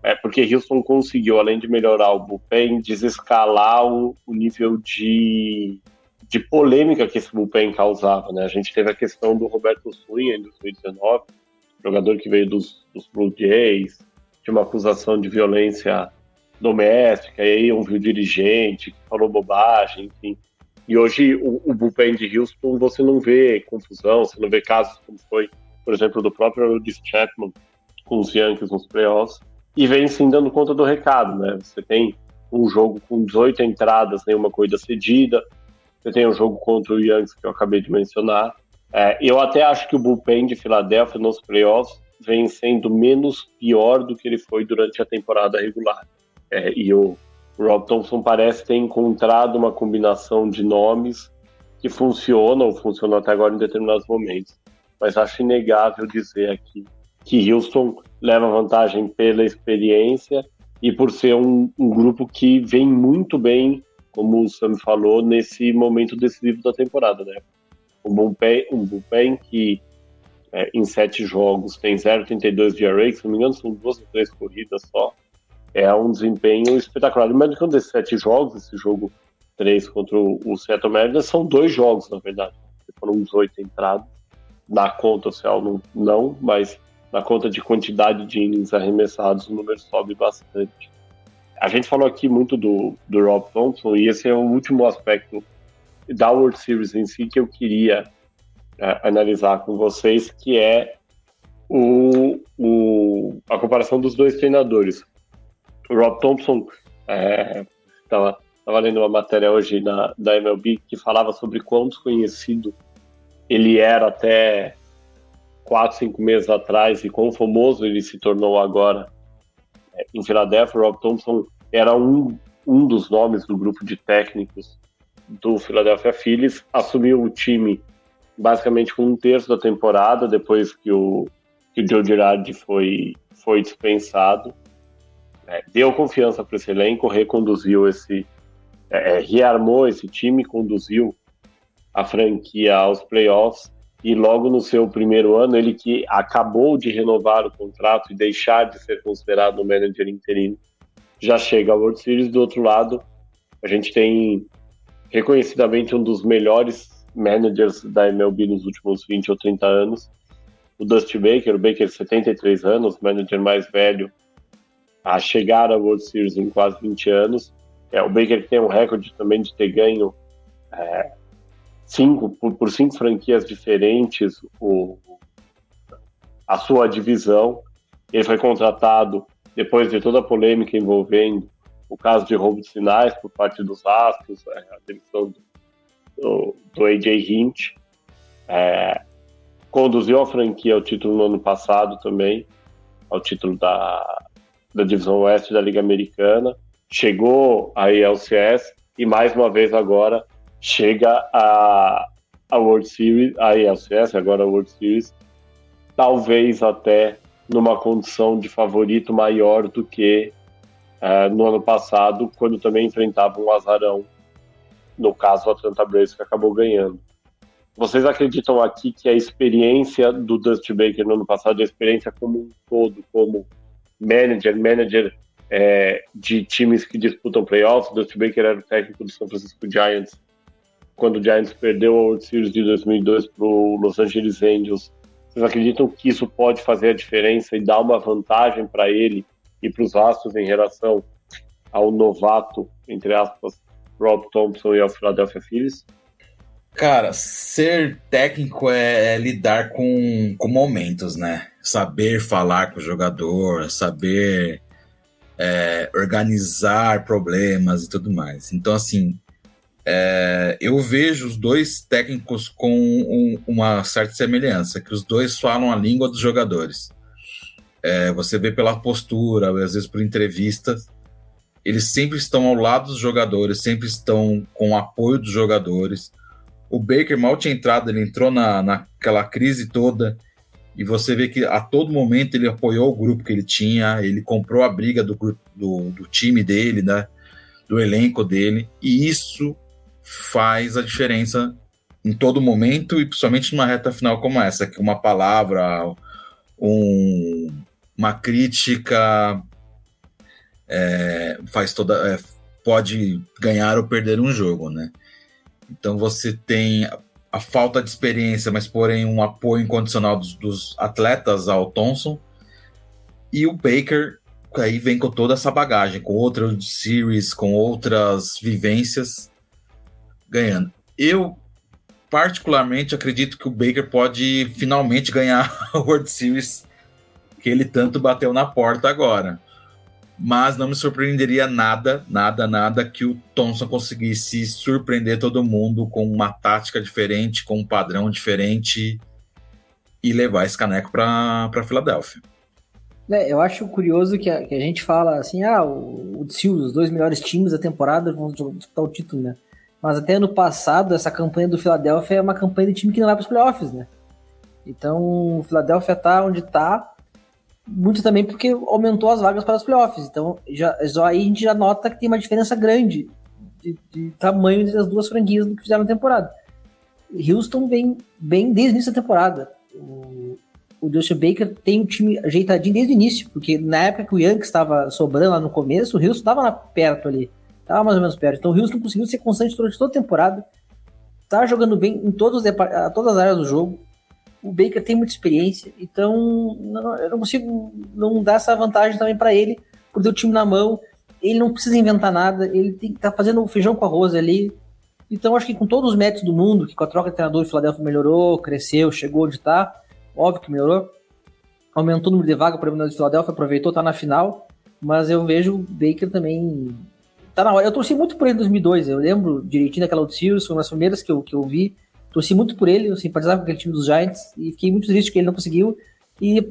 é porque Houston conseguiu, além de melhorar o bullpen, desescalar o, o nível de, de polêmica que esse bullpen causava. Né? A gente teve a questão do Roberto Swing em 2019, jogador que veio dos, dos Blue Jays, de uma acusação de violência doméstica, e aí um viu dirigente que falou bobagem, enfim. E hoje o, o bullpen de Houston você não vê confusão, você não vê casos como foi, por exemplo, do próprio Aroldis Chapman com os Yankees nos playoffs e vem sim dando conta do recado, né? Você tem um jogo com 18 entradas, nenhuma corrida cedida, você tem um jogo contra o Yankees que eu acabei de mencionar. É, eu até acho que o bullpen de Filadélfia nos playoffs vem sendo menos pior do que ele foi durante a temporada regular. É, e o Rob Thompson parece ter encontrado uma combinação de nomes que funcionam, ou funcionam até agora em determinados momentos. Mas acho inegável dizer aqui que Houston leva vantagem pela experiência e por ser um, um grupo que vem muito bem, como o Sam falou, nesse momento decisivo da temporada, né? Um bullpen, um que é, em sete jogos tem 0,32 de ERA, se não me engano são duas ou três corridas só, é um desempenho espetacular. Mas que um desses sete jogos, esse jogo 3 contra o Seattle Mariners, são dois jogos, na verdade. Foram 18 entradas. Na conta oficial não, não mas na conta de quantidade de innings arremessados, o número sobe bastante. A gente falou aqui muito do, do Rob Thompson, e esse é o último aspecto da World Series em si que eu queria é, analisar com vocês, que é o, o, a comparação dos dois treinadores. Rob Thompson estava é, lendo uma matéria hoje na, da MLB que falava sobre quão desconhecido ele era até quatro, cinco meses atrás e quão famoso ele se tornou agora é, em Filadélfia, Rob Thompson era um, um dos nomes do grupo de técnicos do Philadelphia Phillies, assumiu o time basicamente com um terço da temporada depois que o, que o Joe Girardi foi, foi dispensado. É, deu confiança para esse elenco, reconduziu esse, é, é, rearmou esse time, conduziu a franquia aos playoffs e logo no seu primeiro ano, ele que acabou de renovar o contrato e deixar de ser considerado um manager interino, já chega ao World Series. Do outro lado, a gente tem reconhecidamente um dos melhores managers da MLB nos últimos 20 ou 30 anos, o Dusty Baker, o Baker 73 anos, manager mais velho a chegar à World Series em quase 20 anos. É, o Baker tem um recorde também de ter ganho é, cinco, por, por, cinco franquias diferentes o, a sua divisão. Ele foi contratado depois de toda a polêmica envolvendo o caso de roubo de sinais por parte dos Astros, é, a demissão do, do AJ Hint. É, conduziu a franquia ao título no ano passado também, ao título da, da divisão oeste da Liga Americana. Chegou à LCS e mais uma vez agora chega a, a World Series, a LCS, agora a World Series, talvez até numa condição de favorito maior do que uh, no ano passado, quando também enfrentava um azarão, no caso o Atlanta Braves, que acabou ganhando. Vocês acreditam aqui que a experiência do Dusty Baker no ano passado, a experiência como um todo, como manager, manager é, de times que disputam playoffs, Dusty Baker era o técnico do San Francisco Giants quando o Giants perdeu a World Series de 2002 para o Los Angeles Angels. Vocês acreditam que isso pode fazer a diferença e dar uma vantagem para ele e para os Astros em relação ao novato, entre aspas, Rob Thompson e ao Philadelphia Phillies? Cara, ser técnico é, é, lidar com, com momentos, né? Saber falar com o jogador, saber é, organizar problemas e tudo mais. Então, assim, é, eu vejo os dois técnicos com um, uma certa semelhança, que os dois falam a língua dos jogadores. É, você vê pela postura, às vezes por entrevistas, eles sempre estão ao lado dos jogadores, sempre estão com o apoio dos jogadores. O Baker mal tinha entrado, ele entrou na, naquela crise toda, e você vê que a todo momento ele apoiou o grupo que ele tinha, ele comprou a briga do, do, do time dele, né, do elenco dele, e isso faz a diferença em todo momento, e principalmente numa reta final como essa, que uma palavra, um, uma crítica é, faz toda é, pode ganhar ou perder um jogo, né? Então você tem a falta de experiência, mas porém um apoio incondicional dos, dos atletas ao Thompson e o Baker aí vem com toda essa bagagem, com outras series, com outras vivências ganhando. Eu particularmente acredito que o Baker pode finalmente ganhar a World Series que ele tanto bateu na porta agora. Mas não me surpreenderia nada, nada, nada que o Thompson conseguisse surpreender todo mundo com uma tática diferente, com um padrão diferente e levar esse caneco para Filadélfia. É, eu acho curioso que a, que a, gente fala assim, ah, o, o os dois melhores times da temporada vão disputar o título, né? Mas até ano passado, essa campanha do Philadelphia é uma campanha de time que não vai para os playoffs, né? Então, o Philadelphia tá onde tá, muito também porque aumentou as vagas para os playoffs. Então, já, já aí a gente já nota que tem uma diferença grande de, de tamanho entre as duas franquias do que fizeram na temporada. Houston vem bem desde o início da temporada. O, o Justin Baker tem o time ajeitadinho desde o início, porque na época que o Yankees estava sobrando lá no começo, o Houston estava perto ali. Estava mais ou menos perto. Então o Houston conseguiu ser constante durante toda a temporada. Tá jogando bem em todos os, todas as áreas do jogo o Baker tem muita experiência, então não, eu não consigo não dar essa vantagem também para ele, por ter o time na mão. Ele não precisa inventar nada, ele tem tá fazendo o feijão com arroz ali. Então acho que com todos os métodos do mundo, que com a troca de treinador o Philadelphia melhorou, cresceu, chegou onde está, óbvio que melhorou. Aumentou o número de vaga para o de Philadelphia, aproveitou, tá na final, mas eu vejo o Baker também tá na hora. Eu torci muito por ele em 2002, eu lembro direitinho daquela World Series, foi uma das primeiras que eu, que eu vi torci muito por ele, eu simpatizava com aquele time dos Giants e fiquei muito triste que ele não conseguiu. E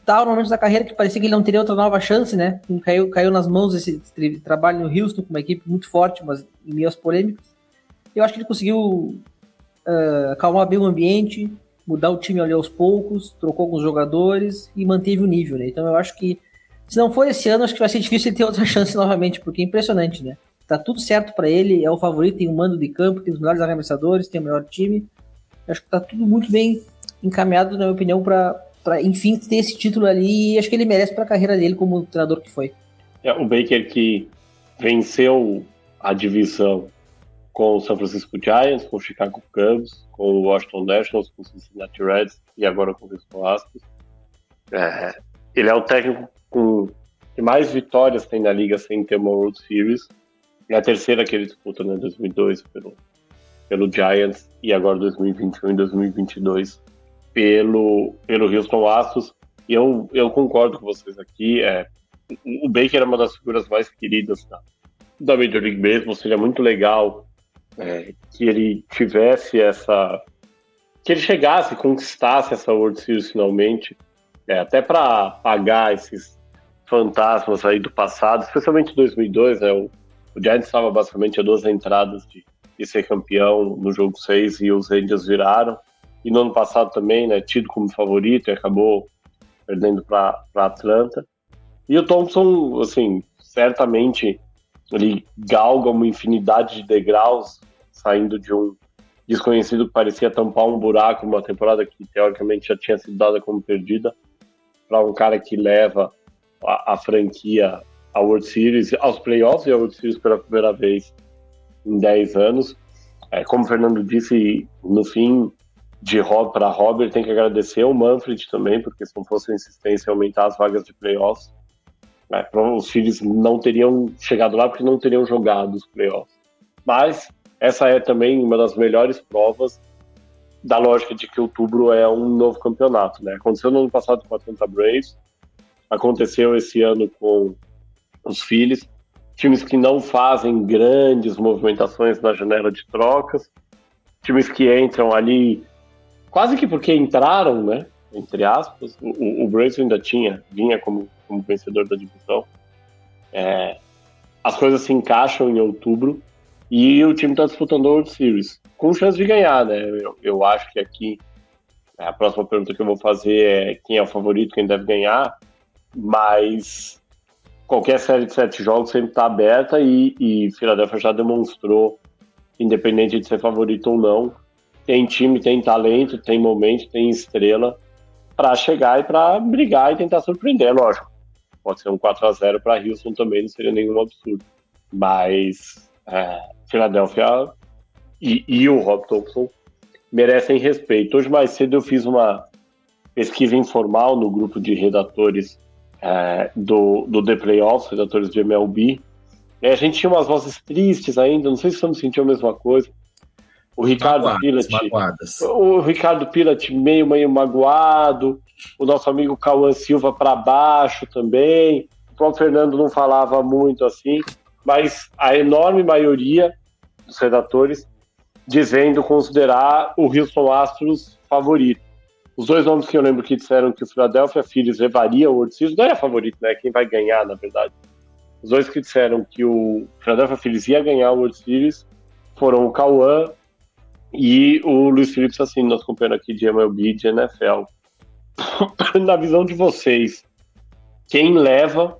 estava no momento da carreira que parecia que ele não teria outra nova chance, né? Caiu, caiu nas mãos esse trabalho no Houston com uma equipe muito forte, mas em meio polêmicas. Eu acho que ele conseguiu uh, acalmar bem o ambiente, mudar o time ali aos poucos, trocou alguns jogadores e manteve o nível, né? Então eu acho que se não for esse ano, acho que vai ser difícil ele ter outra chance novamente, porque é impressionante, né? Tá tudo certo para ele, é o favorito, tem o um mando de campo, tem os melhores arremessadores, tem o melhor time. Acho que tá tudo muito bem encaminhado, na minha opinião, para enfim ter esse título ali e acho que ele merece para a carreira dele como treinador que foi. É, o Baker que venceu a divisão com o San Francisco Giants, com o Chicago Cubs, com o Washington Nationals, com o Cincinnati Reds e agora com o Houston Astros. É, ele é um técnico com que mais vitórias tem na liga sem ter uma World Series. É a terceira que ele disputa, né? 2002 pelo, pelo Giants e agora 2021 e 2022 pelo, pelo Houston Astros. E eu, eu concordo com vocês aqui. É, o Baker é uma das figuras mais queridas da, da Major League Baseball. Seria muito legal é, que ele tivesse essa. que ele chegasse, conquistasse essa World Series finalmente. É, até para pagar esses fantasmas aí do passado, especialmente 2002, né? O, o Giants estava basicamente a duas entradas de, de ser campeão no jogo 6 e os Rangers viraram. E no ano passado também, né, tido como favorito e acabou perdendo para Atlanta. E o Thompson, assim, certamente ele galga uma infinidade de degraus saindo de um desconhecido que parecia tampar um buraco uma temporada que teoricamente já tinha sido dada como perdida para um cara que leva a, a, franquia à World Series, aos playoffs e à World Series pela primeira vez em 10 anos. É, como o Fernando disse, no fim, de Rob para Robert, tem que agradecer ao Manfred também, porque se não fosse a insistência em aumentar as vagas de playoffs, né, os Phillies não teriam chegado lá porque não teriam jogado os playoffs. Mas essa é também uma das melhores provas da lógica de que outubro é um novo campeonato. Né? Aconteceu no ano passado com a Atlanta Braves, aconteceu esse ano com os Phillies, times que não fazem grandes movimentações na janela de trocas, times que entram ali quase que porque entraram, né? Entre aspas, o, o Braves ainda tinha, vinha como, como vencedor da divisão. É, as coisas se encaixam em outubro e o time está disputando a World Series com chance de ganhar, né? Eu, eu acho que aqui a próxima pergunta que eu vou fazer é quem é o favorito, quem deve ganhar, mas qualquer série de sete jogos sempre está aberta e, e Philadelphia já demonstrou, independente de ser favorito ou não, tem time, tem talento, tem momento, tem estrela para chegar e para brigar e tentar surpreender, lógico. Pode ser um 4 a 0 para Houston também, não seria nenhum absurdo. Mas é, Philadelphia e, e o Rob Thompson merecem respeito. Hoje mais cedo eu fiz uma pesquisa informal no grupo de redatores é, do, do The Playoffs, redatores de MLB. E a gente tinha umas vozes tristes ainda, não sei se estamos sentindo a mesma coisa. O Ricardo Pilat, o Ricardo Pilat meio meio magoado, o nosso amigo Cauã Silva para baixo também. O próprio Fernando não falava muito assim, mas a enorme maioria dos redatores dizendo considerar o Houston Astros favorito. Os dois nomes que eu lembro que disseram que o Philadelphia Phillies levaria o World Series, não é favorito, né? Quem vai ganhar, na verdade. Os dois que disseram que o Philadelphia Phillies ia ganhar o World Series foram o Cauã e o Luiz Felipe Sassini, nosso companheiro aqui de MLB de NFL. Na visão de vocês, quem leva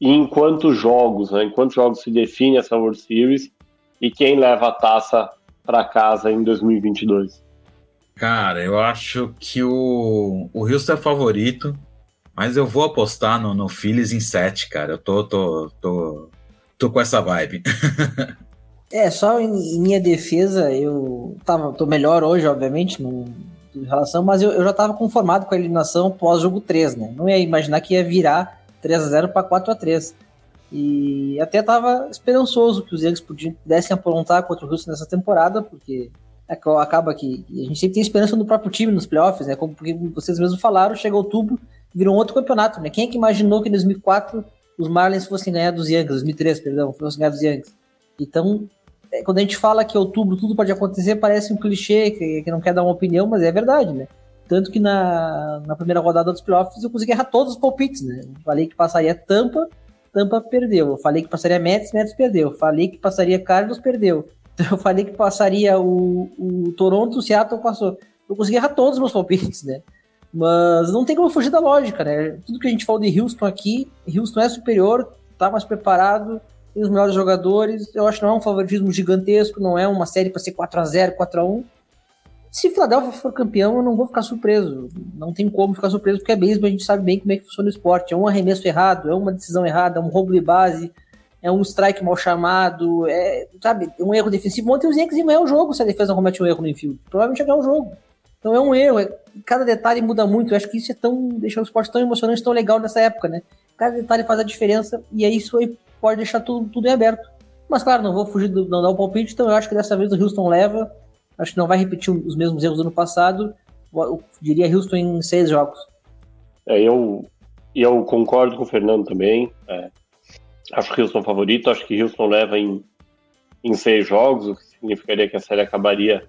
e em quantos jogos, né, em quantos jogos se define essa World Series e quem leva a taça para casa em 2022? Cara, eu acho que o, o Houston é favorito, mas eu vou apostar no, no Phillies em 7, cara. Eu tô, tô, tô, tô com essa vibe. É, só em, em, minha defesa, eu tava, tô melhor hoje, obviamente, no, em relação, mas eu, eu já tava conformado com a eliminação pós-jogo 3, né? Não ia imaginar que ia virar 3 a 0 para 4 a 3 E até tava esperançoso que os Yankees pudessem aprontar contra o Houston nessa temporada, porque acaba que a gente sempre tem esperança no próprio time nos playoffs, né? Como porque vocês mesmos falaram, chega outubro, virou um outro campeonato, né? Quem é que imaginou que em 2004 os Marlins fossem ganhar dos Yankees, 2003, perdão, fossem ganhar dos Yankees? Então, é, quando a gente fala que outubro tudo pode acontecer, parece um clichê, que, que não quer dar uma opinião, mas é verdade, né? Tanto que na, na primeira rodada dos playoffs eu consegui errar todos os palpites, né? Falei que passaria Tampa, Tampa perdeu. Eu falei que passaria Mets, Mets perdeu. Eu falei que passaria Carlos, perdeu. Eu falei que passaria o, o Toronto, o Seattle passou. Eu consegui errar todos os meus palpites, né? Mas não tem como fugir da lógica, né? Tudo que a gente falou de Houston aqui, Houston é superior, tá mais preparado, tem os melhores jogadores. Eu acho que não é um favoritismo gigantesco, não é uma série para ser 4 a 0 4 a 1 Se Philadelphia for campeão, eu não vou ficar surpreso. Não tem como ficar surpreso, porque é beisebol, a gente sabe bem como é que funciona o esporte. É um arremesso errado, é uma decisão errada, é um roubo de base, é um strike mal chamado, é, sabe, é um erro defensivo. Ontem os Yankees iam o jogo se a defesa não comete um erro no infield. Provavelmente ia ganhar o jogo. Então é um erro, é, cada detalhe muda muito. Eu acho que isso é tão. deixa o esporte tão emocionante, tão legal nessa época, né? cada detalhe faz a diferença e aí isso aí pode deixar tudo, tudo em aberto. Mas claro, não vou fugir do não dar o palpite, então eu acho que dessa vez o Houston leva. Acho que não vai repetir os mesmos erros do ano passado. Eu diria Houston em seis jogos. É, eu, eu concordo com o Fernando também. É, acho Houston favorito, acho que Houston leva em, em seis jogos, o que significaria que a série acabaria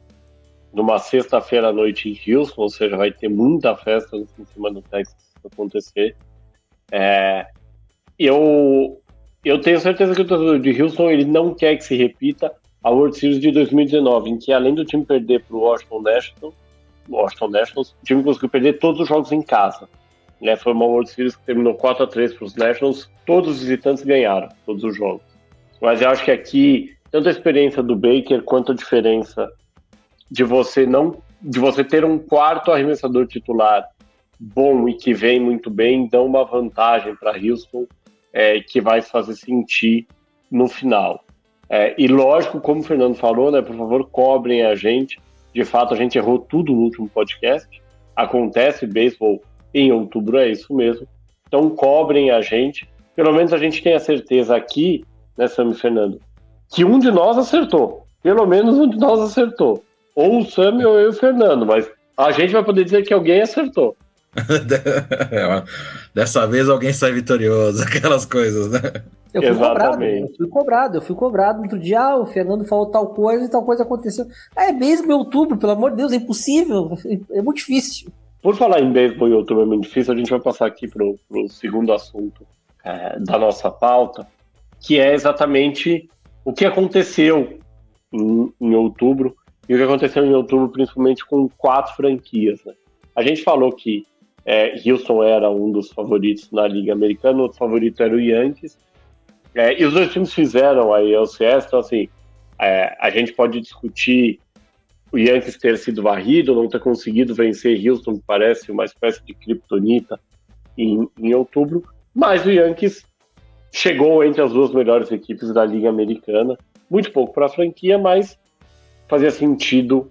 numa sexta-feira à noite em Houston, ou seja, vai ter muita festa no fim de semana do Texas acontecer. É, eu, eu tenho certeza que o torcedor de Houston ele não quer que se repita a World Series de 2019, em que além do time perder para o Washington Nationals, Washington Nationals, o time conseguiu perder todos os jogos em casa. Né? Foi uma World Series que terminou 4 a 3 para os Nationals, todos os visitantes ganharam todos os jogos. Mas eu acho que aqui, tanto a experiência do Baker quanto a diferença de você não de você ter um quarto arremessador titular bom e que vem muito bem, dão uma vantagem para Houston é, que vai fazer sentir no final. É, e lógico, como o Fernando falou, né, por favor, cobrem a gente. De fato, a gente errou tudo no último podcast. Acontece beisebol em outubro, é isso mesmo. Então, cobrem a gente. Pelo menos a gente tem a certeza aqui, né, Sam e Fernando, que um de nós acertou. Pelo menos um de nós acertou. Ou o Sam ou eu e o Fernando, mas a gente vai poder dizer que alguém acertou. Dessa vez alguém sai vitorioso, aquelas coisas, né? Eu fui Exatamente. cobrado, eu fui cobrado, eu fui cobrado outro dia, ah, o Fernando falou tal coisa e tal coisa aconteceu. Ah, é mesmo em outubro, pelo amor de Deus, é impossível, é muito difícil. Por falar em beisebol em outubro é muito difícil, a gente vai passar aqui para o segundo assunto é, da nossa pauta, que é exatamente o que aconteceu em, em, outubro, e o que aconteceu em outubro principalmente com quatro franquias. Né? A gente falou que é, Houston era um dos favoritos na Liga Americana, outro favorito era o Yankees, é, e os dois times fizeram a LCS, então assim, é, a gente pode discutir o Yankees ter sido varrido, não ter conseguido vencer Houston, que parece uma espécie de kryptonita em, em outubro, mas o Yankees chegou entre as duas melhores equipes da Liga Americana, muito pouco para a franquia, mas fazia sentido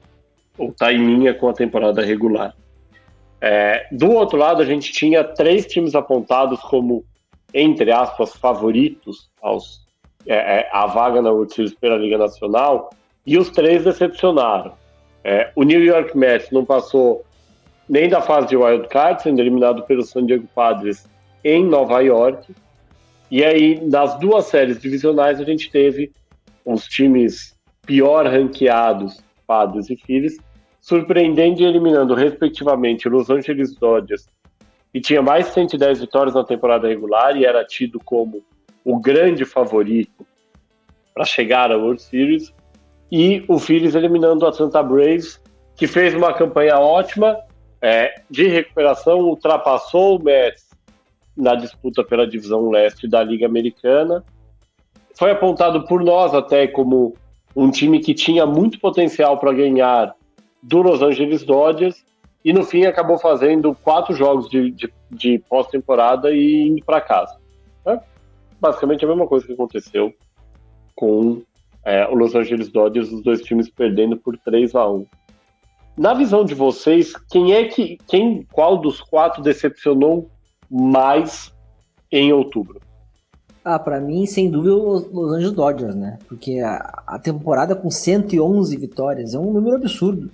ou tá em linha com a temporada regular. É, do outro lado, a gente tinha três times apontados como entre aspas, favoritos aos, é, é, à vaga na World Series pela Liga Nacional, e os três decepcionaram. É, o New York Mets não passou nem da fase de wild card, sendo eliminado pelo San Diego Padres em Nova York. E aí, nas duas séries divisionais, a gente teve os times pior ranqueados, Padres e Phillies, surpreendendo e eliminando, respectivamente, Los Angeles Dodgers e tinha mais de 110 vitórias na temporada regular e era tido como o grande favorito para chegar à World Series. E o Phillies eliminando o Atlanta Braves, que fez uma campanha ótima é, de recuperação, ultrapassou o Mets na disputa pela divisão leste da Liga Americana. Foi apontado por nós até como um time que tinha muito potencial para ganhar do Los Angeles Dodgers e no fim acabou fazendo quatro jogos de, de, de pós-temporada e indo para casa. É basicamente a mesma coisa que aconteceu com é, o Los Angeles Dodgers, os dois times perdendo por 3 a 1 Na visão de vocês, quem é que. quem Qual dos quatro decepcionou mais em outubro? Ah, para mim, sem dúvida, os Los Angeles Dodgers, né? Porque a, a temporada com 111 vitórias é um número absurdo.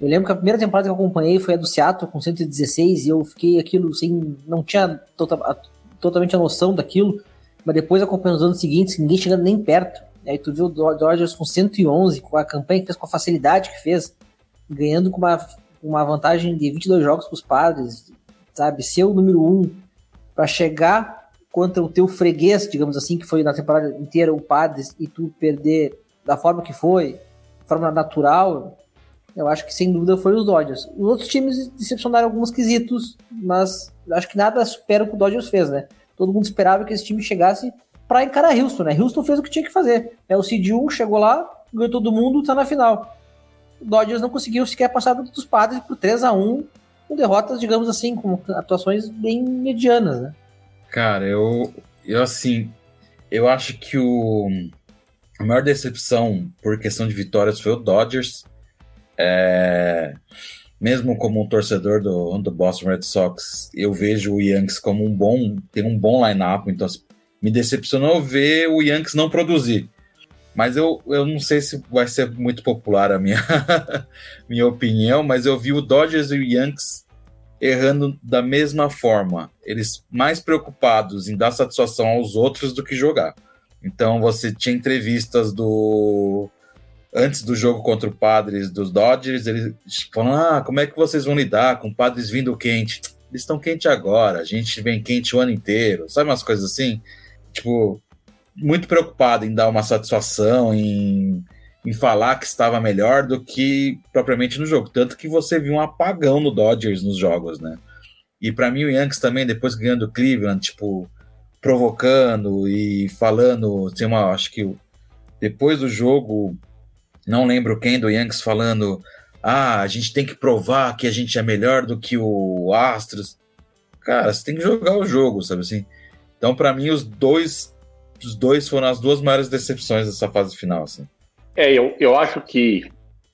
Eu lembro que a primeira temporada que eu acompanhei foi a do Seattle com 116 e eu fiquei aquilo sem. não tinha tota, totalmente a noção daquilo, mas depois acompanhando os anos seguintes, ninguém chegando nem perto. Aí tu viu o Dodgers com 111, com a campanha que fez, com a facilidade que fez, ganhando com uma, uma vantagem de 22 jogos para os padres, sabe? Ser o número um para chegar contra o teu freguês, digamos assim, que foi na temporada inteira o Padres, e tu perder da forma que foi, de forma natural, eu acho que sem dúvida foi os Dodgers. Os outros times decepcionaram alguns quesitos, mas acho que nada supera o que o Dodgers fez, né? Todo mundo esperava que esse time chegasse para encarar Houston, né? Houston fez o que tinha que fazer. É, o Cid 1 chegou lá, ganhou todo mundo, tá na final. O Dodgers não conseguiu sequer passar dos padres por 3 a 1 com derrotas, digamos assim, com atuações bem medianas, né? Cara, eu, eu assim, eu acho que o a maior decepção por questão de vitórias foi o Dodgers. É... mesmo como um torcedor do, do Boston Red Sox, eu vejo o Yankees como um bom, tem um bom line-up, então me decepcionou ver o Yankees não produzir. Mas eu, eu não sei se vai ser muito popular a minha, minha opinião, mas eu vi o Dodgers e o Yankees errando da mesma forma. Eles mais preocupados em dar satisfação aos outros do que jogar. Então você tinha entrevistas do antes do jogo contra o Padres dos Dodgers, eles falam: "Ah, como é que vocês vão lidar com Padres vindo quente?" Eles estão quente agora, a gente vem quente o ano inteiro. Sabe umas coisas assim? Tipo, muito preocupado em dar uma satisfação, em, em falar que estava melhor do que propriamente no jogo. Tanto que você viu um apagão no Dodgers nos jogos, né? E para mim o Yankees também, depois ganhando o Cleveland, tipo, provocando e falando, tem uma, acho que depois do jogo, não lembro quem do Yankees falando, ah, a gente tem que provar que a gente é melhor do que o Astros. Cara, você tem que jogar o jogo, sabe assim? Então, para mim, os dois os dois foram as duas maiores decepções dessa fase final. Assim. É, eu, eu acho que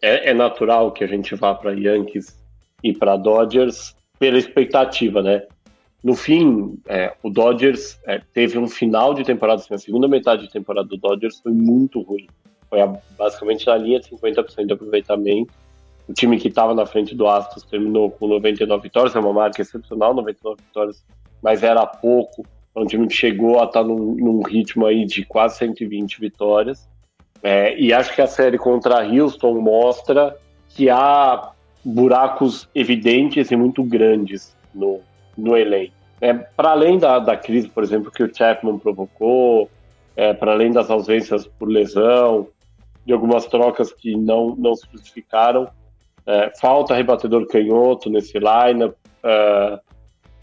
é, é natural que a gente vá para Yankees e para Dodgers pela expectativa, né? No fim, é, o Dodgers é, teve um final de temporada, assim, a segunda metade de temporada do Dodgers foi muito ruim. Foi a, basicamente na linha de 50% de aproveitamento. O time que estava na frente do Astros terminou com 99 vitórias, é uma marca excepcional, 99 vitórias, mas era pouco é um time chegou a estar tá num, num ritmo aí de quase 120 vitórias. É, e acho que a série contra Houston mostra que há buracos evidentes e muito grandes no, no elenco. É, para além da, da crise, por exemplo, que o Chapman provocou, é, para além das ausências por lesão, de algumas trocas que não, não se justificaram, é, falta rebatedor canhoto nesse lineup, é,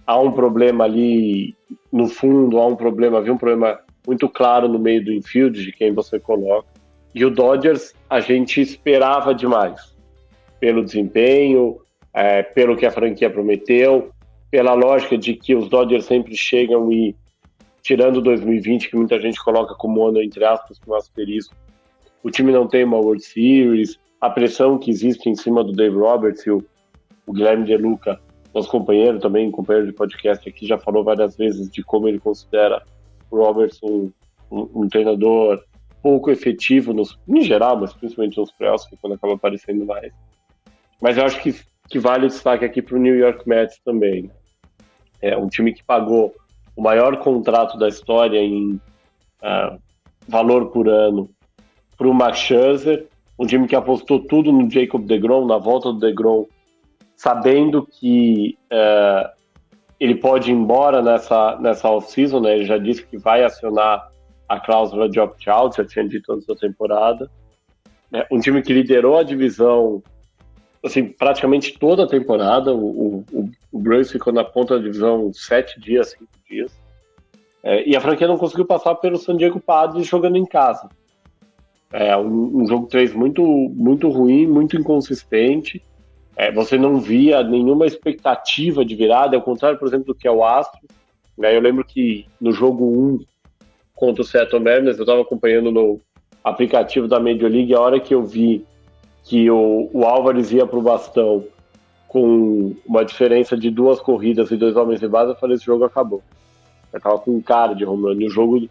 há um problema ali no fundo, há um problema, havia um problema muito claro no meio do infield de quem você coloca. E o Dodgers, a gente esperava demais pelo desempenho, é, pelo que a franquia prometeu, pela lógica de que os Dodgers sempre chegam e, tirando 2020, que muita gente coloca como ano, entre aspas, com asterisco, o time não tem uma World Series, a pressão que existe em cima do Dave Roberts e o, o Guilherme De Luca nosso companheiro também, companheiro de podcast aqui, já falou várias vezes de como ele considera o Robertson um, um, treinador pouco efetivo nos, em geral, mas principalmente nos playoffs, que é quando acaba aparecendo mais. Mas eu acho que, que vale o destaque aqui para o New York Mets também. É um time que pagou o maior contrato da história em uh, valor por ano para o Max Scherzer, um time que apostou tudo no Jacob DeGrom, na volta do DeGrom sabendo que uh, ele pode ir embora nessa, nessa off-season, né? Ele já disse que vai acionar a cláusula de opt-out, já tinha dito antes da temporada. É, um time que liderou a divisão, assim, praticamente toda a temporada. O, o, o Braves ficou na ponta da divisão sete dias, cinco dias. É, e a franquia não conseguiu passar pelo San Diego Padres jogando em casa. É um, um jogo 3 muito, muito ruim, muito inconsistente. É, você não via nenhuma expectativa de virada, ao contrário, por exemplo, do que é o Astro. Né? Eu lembro que no jogo 1 contra o Seattle Mariners, eu estava acompanhando no aplicativo da Major League, a hora que eu vi que o, o Álvares ia para o bastão com uma diferença de duas corridas e dois homens de base, eu falei, esse jogo acabou. Eu com um cara de home run. E o jogo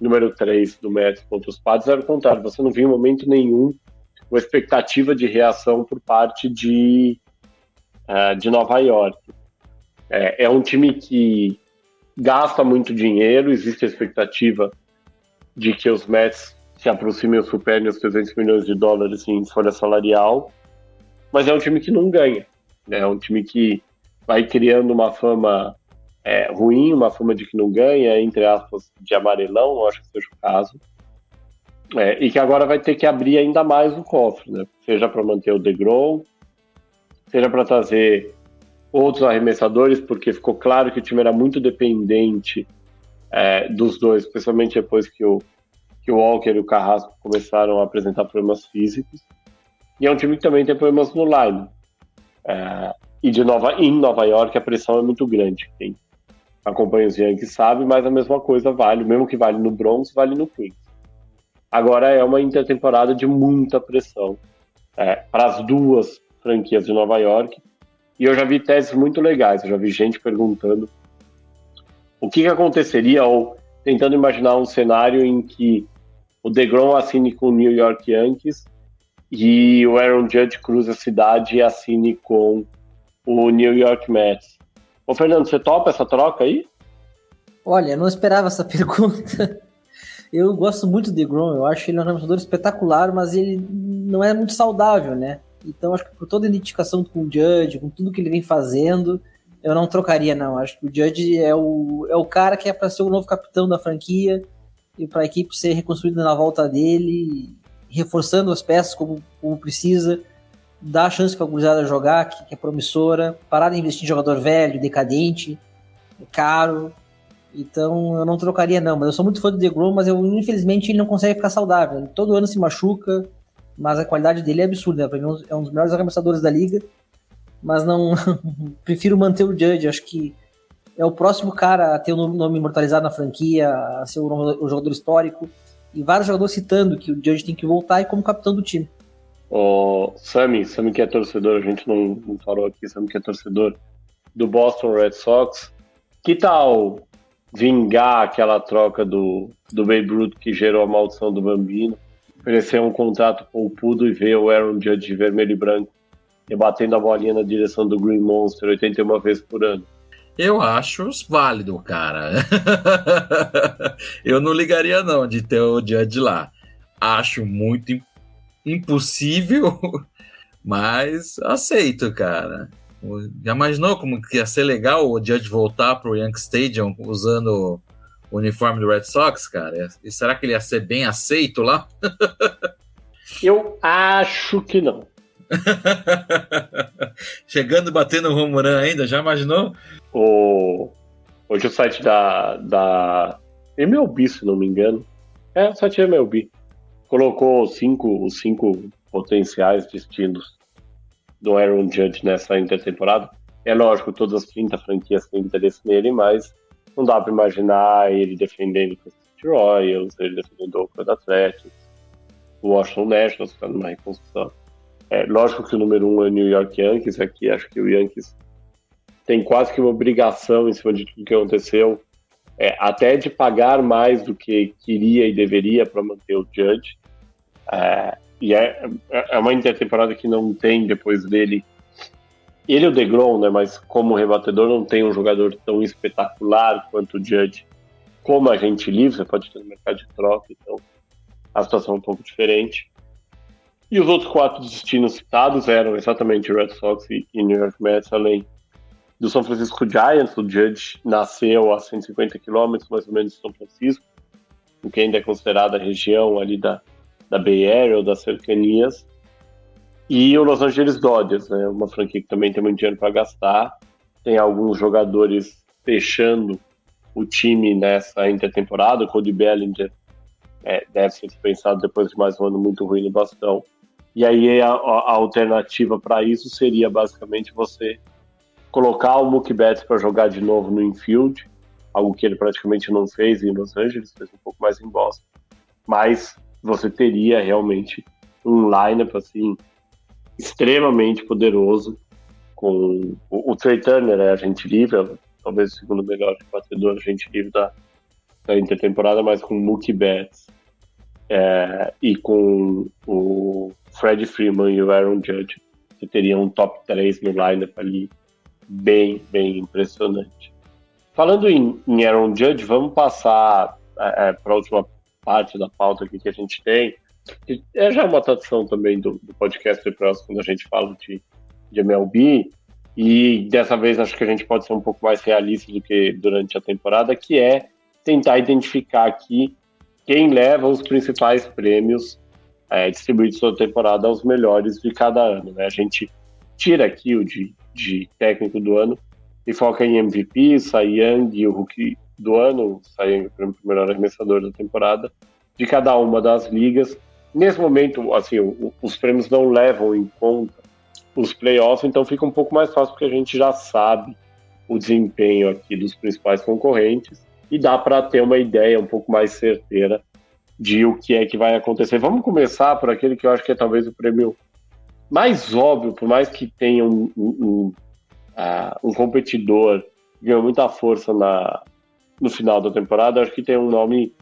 número 3 do Mets contra os Padres era o contrário. Você não viu em momento nenhum uma expectativa de reação por parte de, uh, de Nova York. É, é, um time que gasta muito dinheiro, existe a expectativa de que os Mets se aproximem ou superem os 300 milhões de dólares em folha salarial, mas é um time que não ganha. Né? É um time que vai criando uma fama é, ruim, uma fama de que não ganha, entre aspas, de amarelão, acho que seja o caso. É, e que agora vai ter que abrir ainda mais o cofre, né? Seja para manter o DeGrom, seja para trazer outros arremessadores, porque ficou claro que o time era muito dependente é, dos dois, especialmente depois que o, que o Walker e o Carrasco começaram a apresentar problemas físicos. E é um time que também tem problemas no line. É, e de Nova, em Nova York a pressão é muito grande. Quem acompanha os Yankees sabe, mas a mesma coisa vale, mesmo que vale no Bronx, vale no Queens. Agora é uma intertemporada de muita pressão é, para as duas franquias de Nova York, E eu já vi teses muito legais, eu já vi gente perguntando o que, que aconteceria, ou tentando imaginar um cenário em que o DeGrom assine com o New York Yankees e o Aaron Judge cruza a cidade e assine com o New York Mets. Ô Fernando, você topa essa troca aí? Olha, não esperava essa pergunta. Eu gosto muito do DeGrom, eu acho ele um arremessador espetacular, mas ele não é muito saudável, né? Então acho que por toda a identificação com o Judge, com tudo que ele vem fazendo, eu não trocaria não. Acho que o Judge é o, é o cara que é para ser o novo capitão da franquia e para a equipe ser reconstruída na volta dele, reforçando as peças como, como precisa, dar a chance para a gurizada jogar, que, que, é promissora, parar de investir em jogador velho, decadente, caro. Então eu não trocaria não, mas eu sou muito fã do DeGrom, mas eu infelizmente ele não consegue ficar saudável. Ele todo ano se machuca, mas a qualidade dele é absurda. Para mim é um dos melhores arremessadores da liga, mas não prefiro manter o Judge. Acho que é o próximo cara a ter o nome imortalizado na franquia, a ser o jogador histórico. E vários jogadores citando que o Judge tem que voltar e como capitão do time. O Sammy, Sammy que é torcedor, a gente não, não falou aqui, Sammy que é torcedor do Boston Red Sox. Que tal vingar aquela troca do, do Babe Ruth que gerou a maldição do Bambino? Oferecer um contrato poupudo e ver o Aaron Judge de vermelho e branco rebatendo a bolinha na direção do Green Monster 81 vezes por ano. Eu acho válido, cara. eu não ligaria não de ter o Judge lá. Acho muito impossível, mas aceito, cara. Já imaginou como que ia ser legal o Judge voltar pro Yankee Stadium usando o uniforme do Red Sox, cara? E será que ele ia ser bem aceito lá? eu acho que não. Chegando batendo o run ainda, já imaginou? O... Hoje o site da, da MLB, se não me engano, é o site MLB, colocou cinco, os cinco potenciais destinos do Aaron Judge nessa intertemporada. É lógico, todas as 30 franquias têm interesse nele, mas não dá para imaginar ele defendendo o Royals, ele defendendo o Oakland Athletics, o Washington Nationals, que está numa reconstrução. É, lógico que o número um é o New York Yankees, aqui acho que o Yankees tem quase que uma obrigação em cima de tudo que aconteceu, é, até de pagar mais do que queria e deveria para manter o Judge. É, e é, é uma intertemporada que não tem depois dele. Ele é o DeGrom, né, mas como rebatedor não tem um jogador tão espetacular quanto o Judge como agente livre, você pode ter no mercado de troca, então a situação é um pouco diferente. E os outros quatro destinos citados eram exatamente Red Sox e New York Mets, além do São Francisco Giants. O Judge nasceu a 150 quilômetros mais ou menos de São Francisco, o que ainda é considerada a região ali da, da Bay Area ou das cercanias. E o Los Angeles Dodgers, né, uma franquia que também tem muito dinheiro para gastar. Tem alguns jogadores fechando o time nessa intertemporada. Cody Bellinger é, deve ser dispensado depois de mais um ano muito ruim no bastão. E aí a, a alternativa para isso seria basicamente você colocar o Mookie Betts para jogar de novo no infield, algo que ele praticamente não fez em Los Angeles, fez um pouco mais em Boston. Mas você teria realmente um lineup assim extremamente poderoso com o, o Trey Turner é agente livre, talvez o segundo melhor batedor agente livre da, da intertemporada, mas com Mookie Betts é, e com o Fred Freeman e o Aaron Judge, que teriam um top 3 no lineup ali, bem, bem impressionante. Falando em, em Aaron Judge, vamos passar é, é para a última parte da pauta aqui que a gente tem, que é já uma tradição também do, do podcast de próximo, quando a gente fala de, de MLB, e dessa vez acho que a gente pode ser um pouco mais realista do que durante a temporada, que é tentar identificar aqui quem leva os principais prêmios é, distribuídos toda temporada aos melhores de cada ano. Né? A gente tira aqui o de, de técnico do ano e foca em MVP, Cy Young e o Rookie do ano, Young o melhor arremessador da temporada, de cada uma das ligas. Nesse momento, assim, os prêmios não levam em conta os playoffs, então fica um pouco mais fácil porque a gente já sabe o desempenho aqui dos principais concorrentes e dá para ter uma ideia um pouco mais certeira de o que é que vai acontecer. Vamos começar por aquele que eu acho que é talvez o prêmio mais óbvio, por mais que tenha um, um, uh, um competidor que ganhou muita força na, no final da temporada, acho que tem um nome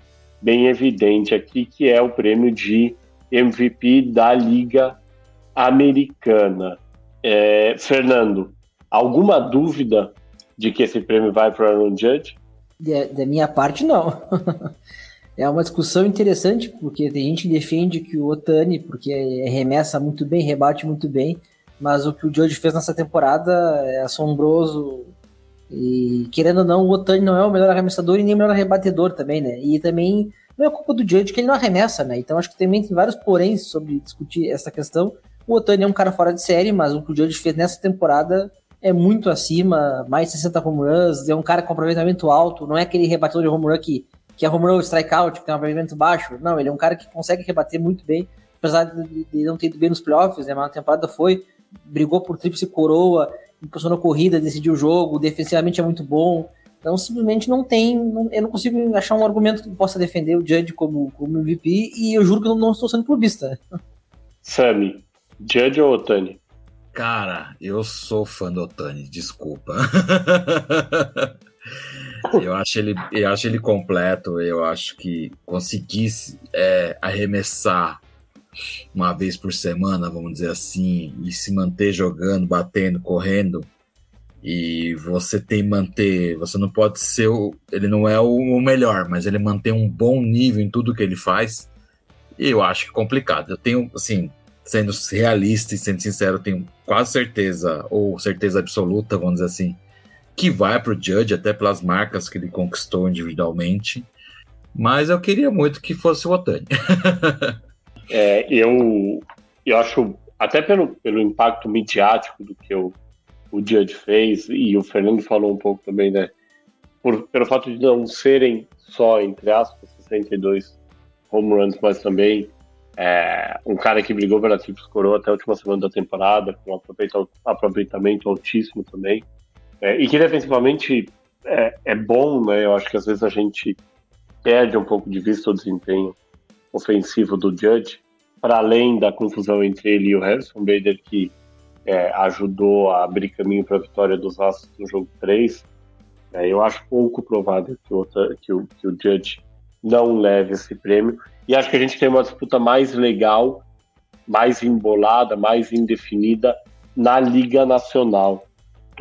bem evidente aqui, que é o prêmio de MVP da Liga Americana. É, Fernando, alguma dúvida de que esse prêmio vai para o Aaron Judge? Da minha parte, não. é uma discussão interessante, porque tem gente que defende que o Otani, porque remessa muito bem, rebate muito bem, mas o que o Judge fez nessa temporada é assombroso. E querendo ou não, o Otani não é o melhor arremessador e nem o melhor rebatedor também, né? E também não é culpa do Judge que ele não arremessa, né? Então acho que também tem vários poréns sobre discutir essa questão. O Otani é um cara fora de série, mas o que o Judge fez nessa temporada é muito acima, mais de 60 home runs, é um cara com aproveitamento alto, não é aquele rebatedor de home run que que é home run strikeout, que tem um aproveitamento baixo. Não, ele é um cara que consegue rebater muito bem, apesar de, de não ter ido bem nos playoffs, né? Mas na temporada foi, brigou por tríplice coroa, impulsionou corrida, decidiu o jogo, defensivamente é muito bom. Então, simplesmente não tem. Não, eu não consigo achar um argumento que possa defender o Judge como, como MVP e eu juro que eu não, não estou sendo clubista. Sammy, Judge ou Otani? Cara, eu sou fã do Otani, desculpa. Eu acho ele, eu acho ele completo. Eu acho que conseguisse é, arremessar uma vez por semana, vamos dizer assim, e se manter jogando, batendo, correndo. E você tem manter. Você não pode ser o. Ele não é o melhor, mas ele mantém um bom nível em tudo que ele faz. E eu acho que é complicado. Eu tenho, assim, sendo realista e sendo sincero, tenho quase certeza, ou certeza absoluta, vamos dizer assim, que vai para o Judge, até pelas marcas que ele conquistou individualmente. Mas eu queria muito que fosse o Otani. é, eu, eu acho, até pelo, pelo impacto midiático do que o, o Judge fez, e o Fernando falou um pouco também, né? Por, pelo fato de não serem só, entre aspas, 62 home runs, mas também é, um cara que brigou pela Trips Coroa até a última semana da temporada, com um aproveitamento altíssimo também. É, e que defensivamente é, é, bom, né? Eu acho que às vezes a gente perde um pouco de vista o desempenho ofensivo do Judge, para além da confusão entre ele e o Harrison Bader, que é, ajudou a abrir caminho para a vitória dos Astros no jogo 3. É, eu acho pouco provável que o, que, o, que o Judge não leve esse prêmio. E acho que a gente tem uma disputa mais legal, mais embolada, mais indefinida na Liga Nacional.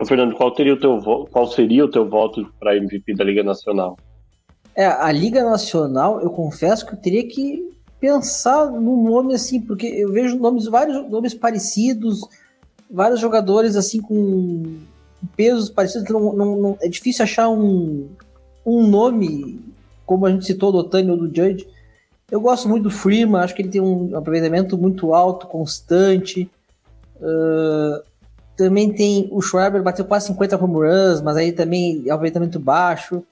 Fernando, qual, teria o teu qual seria o teu voto para MVP da Liga Nacional? É, a Liga Nacional, eu confesso que eu teria que pensar no nome assim, porque eu vejo nomes, vários nomes parecidos, vários jogadores assim com pesos parecidos, não, não, não, é difícil achar um, um nome, como a gente citou do Otani ou do Judge. Eu gosto muito do Freeman, acho que ele tem um aproveitamento muito alto, constante. Uh, também tem o Schwarber, bateu quase 50 home runs, mas aí também é aproveitamento baixo.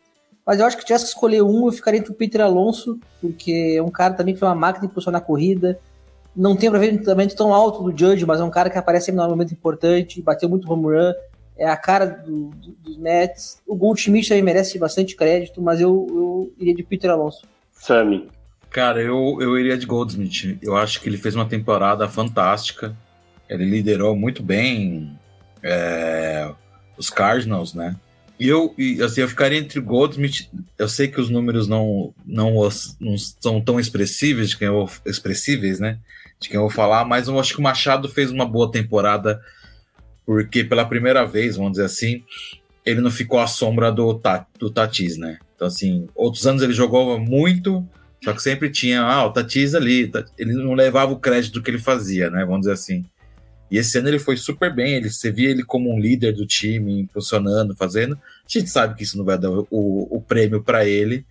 Mas eu acho que tivesse que escolher um, eu ficaria entre o Peter Alonso, porque é um cara também que foi uma máquina de impulsionar a corrida. Não tem aproveitamento tão alto do Judge, mas é um cara que aparece em um momento importante, bateu muito home run, é a cara do, do, dos Mets. O Goldschmidt também merece bastante crédito, mas eu, eu iria de Peter Alonso. Sammy. Cara, eu, eu iria de Goldsmith. Eu acho que ele fez uma temporada fantástica. Ele liderou muito bem é, os Cardinals, né? E eu, e, assim, eu ficaria entre Goldsmith. Eu sei que os números não, não, não são tão expressíveis de quem eu, expressíveis, né? De quem eu vou falar, mas eu acho que o Machado fez uma boa temporada, porque pela primeira vez, vamos dizer assim, ele não ficou à sombra do, do Tatis, né? Então, assim, outros anos ele jogou muito, só que sempre tinha, ah, o Tatis ali, ele não levava o crédito que ele fazia, né? Vamos dizer assim. E esse ano ele foi super bem, ele, você via ele como um líder do time, impulsionando, fazendo. A gente sabe que isso não vai dar o, o prêmio para ele,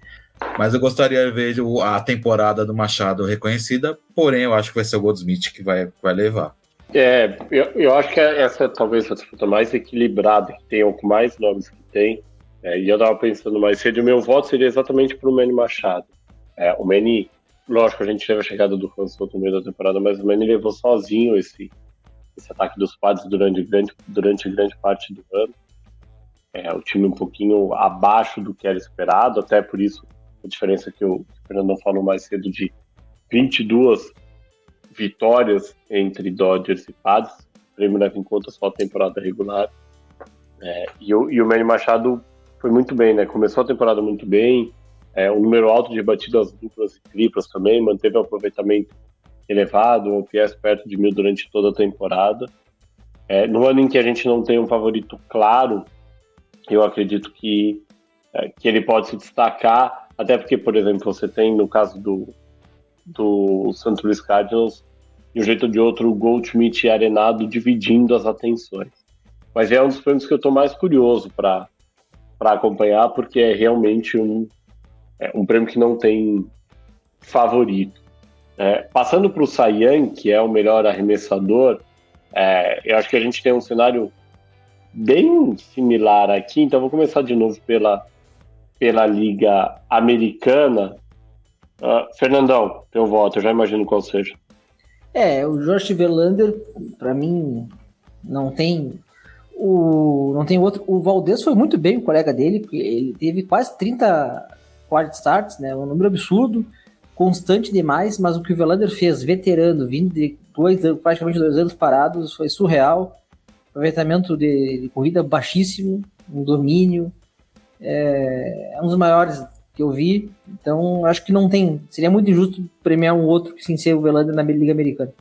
mas eu gostaria de ver a temporada do Machado reconhecida, porém eu acho que vai ser o Goldsmith que vai, vai levar. É, eu, eu acho que essa é talvez a disputa mais equilibrada que tem, ou com mais nomes que tem. É, e eu estava pensando mais cedo, o meu voto seria exatamente para o Manny Machado. É, o Manny, lógico, a gente teve a chegada do Juan no meio da temporada, mas o Manny levou sozinho esse, esse ataque dos Padres durante grande, durante grande parte do ano. É, o time um pouquinho abaixo do que era esperado, até por isso a diferença que o Fernando falou mais cedo de 22 vitórias entre Dodgers e Padres. O prêmio leva em conta só a temporada regular. É, e, o, e o Manny Machado foi muito bem, né? Começou a temporada muito bem, é, um número alto de batidas duplas e triplas também, manteve um aproveitamento elevado, um OPS perto de mil durante toda a temporada. É, no ano em que a gente não tem um favorito claro, eu acredito que, é, que ele pode se destacar, até porque, por exemplo, você tem no caso do, do St. Louis Cardinals, de um jeito ou de outro, o Goldschmidt e Arenado dividindo as atenções. Mas é um dos prêmios que eu estou mais curioso para acompanhar, porque é realmente um, é um prêmio que não tem favorito. É, passando para o Saiyan, que é o melhor arremessador, é, eu acho que a gente tem um cenário bem similar aqui, então vou começar de novo pela, pela Liga Americana. Uh, Fernandão, teu voto, eu já imagino qual seja. É, o Josh Verlander, para mim, não tem o não tem outro. O Valdez foi muito bem o colega dele, ele teve quase 30 quality starts, né? Um número absurdo, constante demais, mas o que o Verlander fez, veterano, vindo de dois, praticamente dois anos parados, foi surreal. Aproveitamento de, de corrida baixíssimo, um domínio. É, é um dos maiores que eu vi. Então, acho que não tem. Seria muito injusto premiar um outro que sem ser o Verlander na Liga Americana.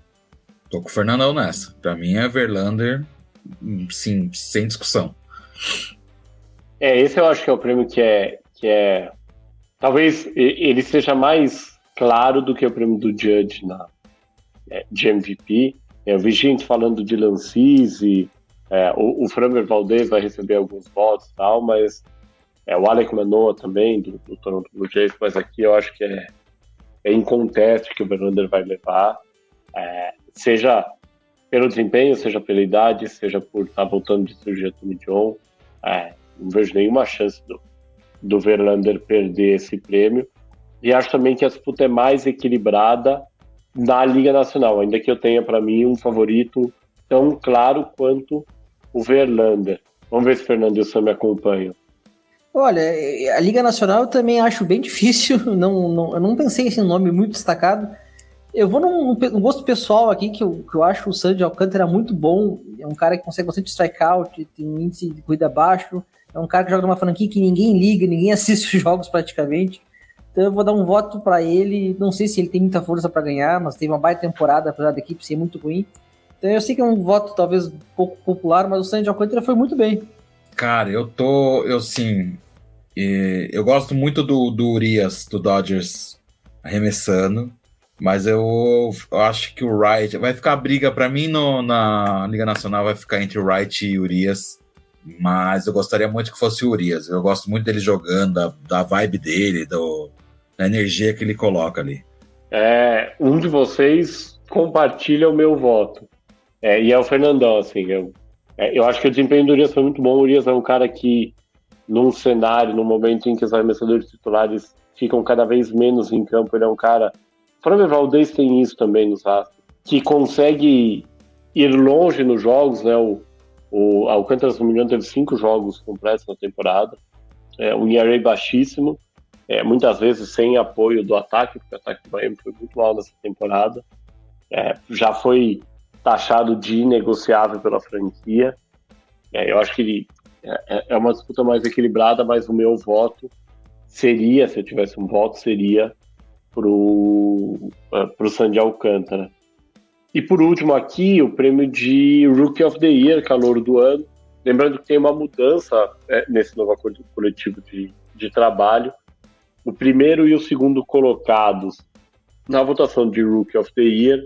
Tô com o Fernandão nessa. Pra mim é Verlander, sim, sem discussão. É, esse eu acho que é o prêmio que é, que é. Talvez ele seja mais claro do que o prêmio do Judge na, é, de MVP. Eu vi gente falando de Lancise, é, o, o Framer Valdez vai receber alguns votos e tal, mas é, o Alec Manoa também, do, do Toronto Blue Jays, mas aqui eu acho que é, é inconteste que o Verlander vai levar, é, seja pelo desempenho, seja pela idade, seja por estar tá voltando de cirurgia Tommy John, é, não vejo nenhuma chance do, do Verlander perder esse prêmio. E acho também que a disputa é mais equilibrada na Liga Nacional, ainda que eu tenha para mim um favorito tão claro quanto o Verlander. Vamos ver se o Fernando e me acompanham. Olha, a Liga Nacional eu também acho bem difícil, não, não, eu não pensei em um nome muito destacado. Eu vou num, num, gosto pessoal aqui, que eu, que eu acho o Sandy Alcântara muito bom, é um cara que consegue bastante strikeout, tem um índice de corrida baixo, é um cara que joga numa franquia que ninguém liga, ninguém assiste os jogos praticamente. Então eu vou dar um voto para ele, não sei se ele tem muita força para ganhar, mas teve uma baita temporada, apesar da equipe ser muito ruim. Então eu sei que é um voto talvez pouco popular, mas o Sandy Alcântara foi muito bem. Cara, eu tô. Eu sim. Eu gosto muito do, do Urias, do Dodgers, arremessando. Mas eu, eu acho que o Wright. Vai ficar a briga para mim no, na Liga Nacional, vai ficar entre o Wright e Urias. Mas eu gostaria muito que fosse o Urias. Eu gosto muito dele jogando, da, da vibe dele, do, da energia que ele coloca ali. É, um de vocês compartilha o meu voto. É, e é o Fernandão, assim. Eu, é, eu acho que o desempenho do Urias foi muito bom. O Urias é um cara que, num cenário, num momento em que os arremessadores titulares ficam cada vez menos em campo, ele é um cara. Fernando Valdez tem isso também nos Astros, que consegue ir longe nos jogos, né? O, o Alcântara, se não me engano, teve cinco jogos completos na temporada. É, um ERA baixíssimo, é, muitas vezes sem apoio do ataque, porque o ataque do Miami foi muito mal nessa temporada. É, já foi taxado de inegociável pela franquia. É, eu acho que é, é, é, uma disputa mais equilibrada, mas o meu voto seria, se eu tivesse um voto, seria pro, uh, pro Sandy Alcântara. E por último aqui, o prêmio de Rookie of the Year, calor do ano. Lembrando que tem uma mudança é, nesse novo acordo coletivo de, de trabalho. O primeiro e o segundo colocados na votação de Rookie of the Year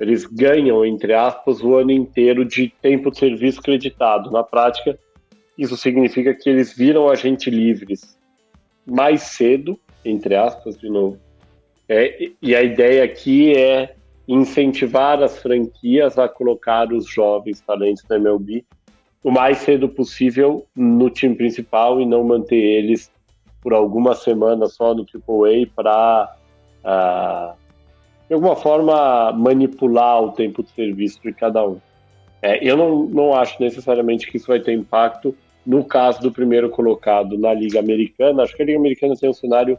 eles ganham, entre aspas, o ano inteiro de tempo de serviço creditado. Na prática, isso significa que eles viram agentes livres mais cedo, entre aspas, de novo. É, e a ideia aqui é incentivar as franquias a colocar os jovens talentos da MLB o mais cedo possível no time principal e não manter eles por algumas semanas só no AAA para uh, de alguma forma, manipular o tempo de serviço de cada um. É, eu não, não acho necessariamente que isso vai ter impacto no caso do primeiro colocado na Liga Americana. Acho que a Liga Americana tem um cenário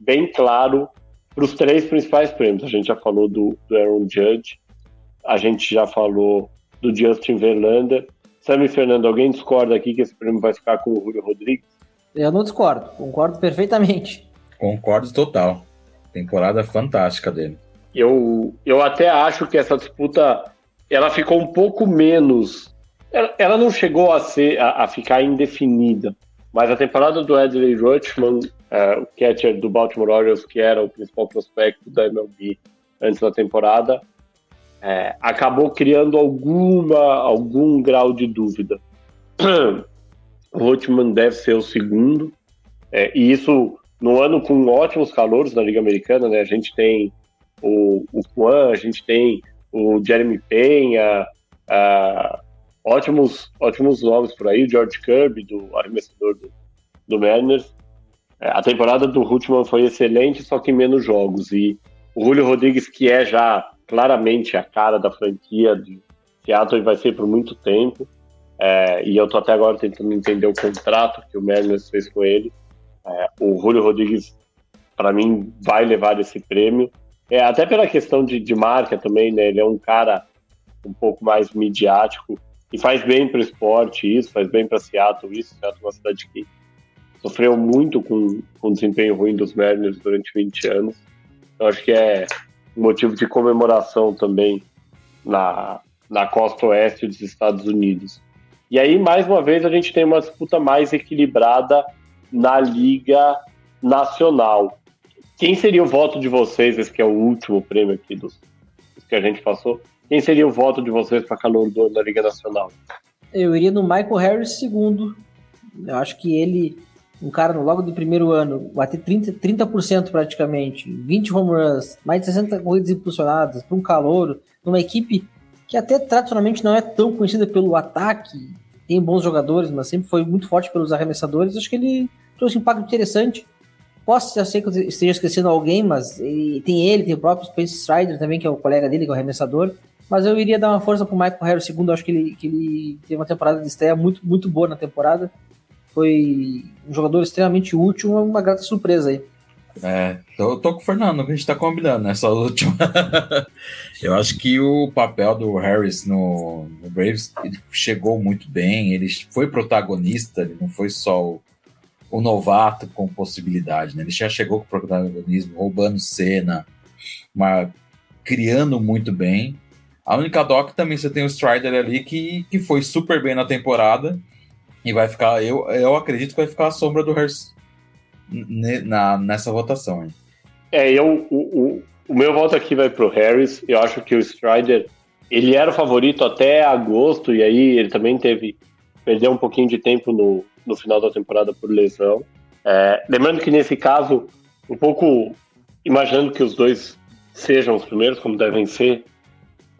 bem claro para os três principais prêmios. A gente já falou do, do Aaron Judge, a gente já falou do Justin Verlander. Sammy Fernando, alguém discorda aqui que esse prêmio vai ficar com o Julio Rodrigues? Eu não discordo, concordo perfeitamente. Concordo total. Temporada fantástica dele. Eu, eu até acho que essa disputa ela ficou um pouco menos. Ela, ela não chegou a ser a, a, ficar indefinida, mas a temporada do Adley Rutschman, é, o catcher do Baltimore Orioles, que era o principal prospecto da MLB antes da temporada, é, acabou criando alguma algum grau de dúvida. O Rutschman deve ser o segundo, é, e isso no ano com ótimos calores na Liga Americana, né? A gente tem o, o Juan, a gente tem o Jeremy Penha, uh, ótimos, ótimos nomes por aí, o George Kirby, do arremessador do, do Mariners. É, a temporada do Rutman foi excelente, só que menos jogos. E o Julio Rodrigues, que é já claramente a cara da franquia de Seattle e vai ser por muito tempo. É, e eu tô até agora tentando entender o contrato que o Mariners fez com ele. É, o Julio Rodrigues, para mim, vai levar esse prêmio. É, até pela questão de, de marca também, né? Ele é um cara um pouco mais midiático e faz bem para o esporte isso, faz bem para Seattle isso. Seattle é uma cidade que sofreu muito com, com o desempenho ruim dos Mariners durante 20 anos. Eu acho que é um motivo de comemoração também na, na costa oeste dos Estados Unidos. E aí, mais uma vez, a gente tem uma disputa mais equilibrada na Liga Nacional. Quem seria o voto de vocês, esse que é o último prêmio aqui dos, dos que a gente passou? Quem seria o voto de vocês para calor do da Liga Nacional? Eu iria no Michael Harris segundo. Eu acho que ele, um cara logo do primeiro ano, bater 30%, 30% praticamente, 20 home runs, mais de 60 corridas impulsionadas, para um calor, numa equipe que até tradicionalmente não é tão conhecida pelo ataque, tem bons jogadores, mas sempre foi muito forte pelos arremessadores. Acho que ele trouxe um impacto interessante. Posso ser que eu esteja esquecendo alguém, mas ele, tem ele, tem o próprio Spencer Strider também, que é o colega dele, que é o arremessador. Mas eu iria dar uma força pro Michael Harris segundo. Acho que ele, que ele teve uma temporada de estreia muito, muito boa na temporada. Foi um jogador extremamente útil, uma grata surpresa aí. É, tô, tô com o Fernando, a gente tá combinando nessa última. eu acho que o papel do Harris no, no Braves chegou muito bem, ele foi protagonista, ele não foi só o o novato com possibilidade, né? Ele já chegou com protagonismo, roubando cena, mas criando muito bem. A única doc também você tem o Strider ali que, que foi super bem na temporada e vai ficar, eu, eu acredito que vai ficar a sombra do Hurst na, nessa votação. Hein? É, eu, o, o, o meu voto aqui vai pro Harris. Eu acho que o Strider ele era o favorito até agosto e aí ele também teve perdeu um pouquinho de tempo no, no final da temporada por lesão. É, lembrando que nesse caso, um pouco imaginando que os dois sejam os primeiros, como devem ser,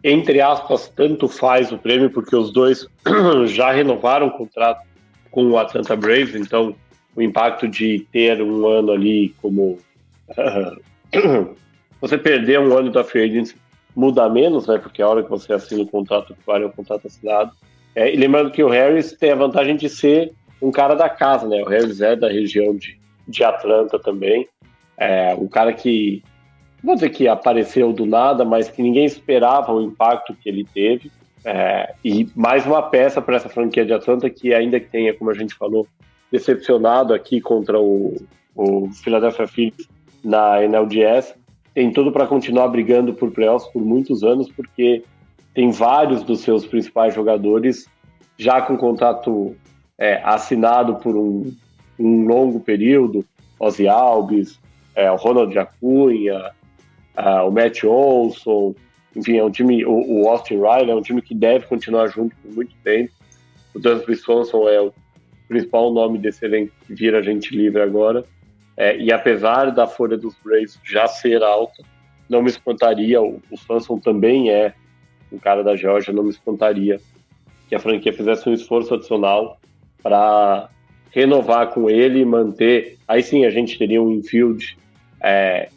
entre aspas, tanto faz o prêmio, porque os dois já renovaram o contrato com o Atlanta Braves, então o impacto de ter um ano ali como. você perder um ano da free muda menos, né? Porque a hora que você assina o contrato, vale o contrato assinado. É, e lembrando que o Harris tem a vantagem de ser um cara da casa, né? O Harris é da região de, de Atlanta também. É, um cara que, vou dizer que apareceu do nada, mas que ninguém esperava o impacto que ele teve. É, e mais uma peça para essa franquia de Atlanta que, ainda que tenha, como a gente falou, decepcionado aqui contra o, o Philadelphia Phillies na NLDS, tem tudo para continuar brigando por playoffs por muitos anos, porque tem vários dos seus principais jogadores já com contrato é, assinado por um, um, longo período, Ozzy Alves, é, o Ronald Acunha, o Matt Olson, enfim, é um time, o, o, Austin Riley é um time que deve continuar junto por muito tempo. O Dansby Swanson é o principal nome desse que vira gente livre agora. É, e apesar da folha dos Braves já ser alta, não me espantaria, o, o Swanson também é um cara da Georgia, não me espantaria que a franquia fizesse um esforço adicional para renovar com ele e manter. Aí sim a gente teria um infield é,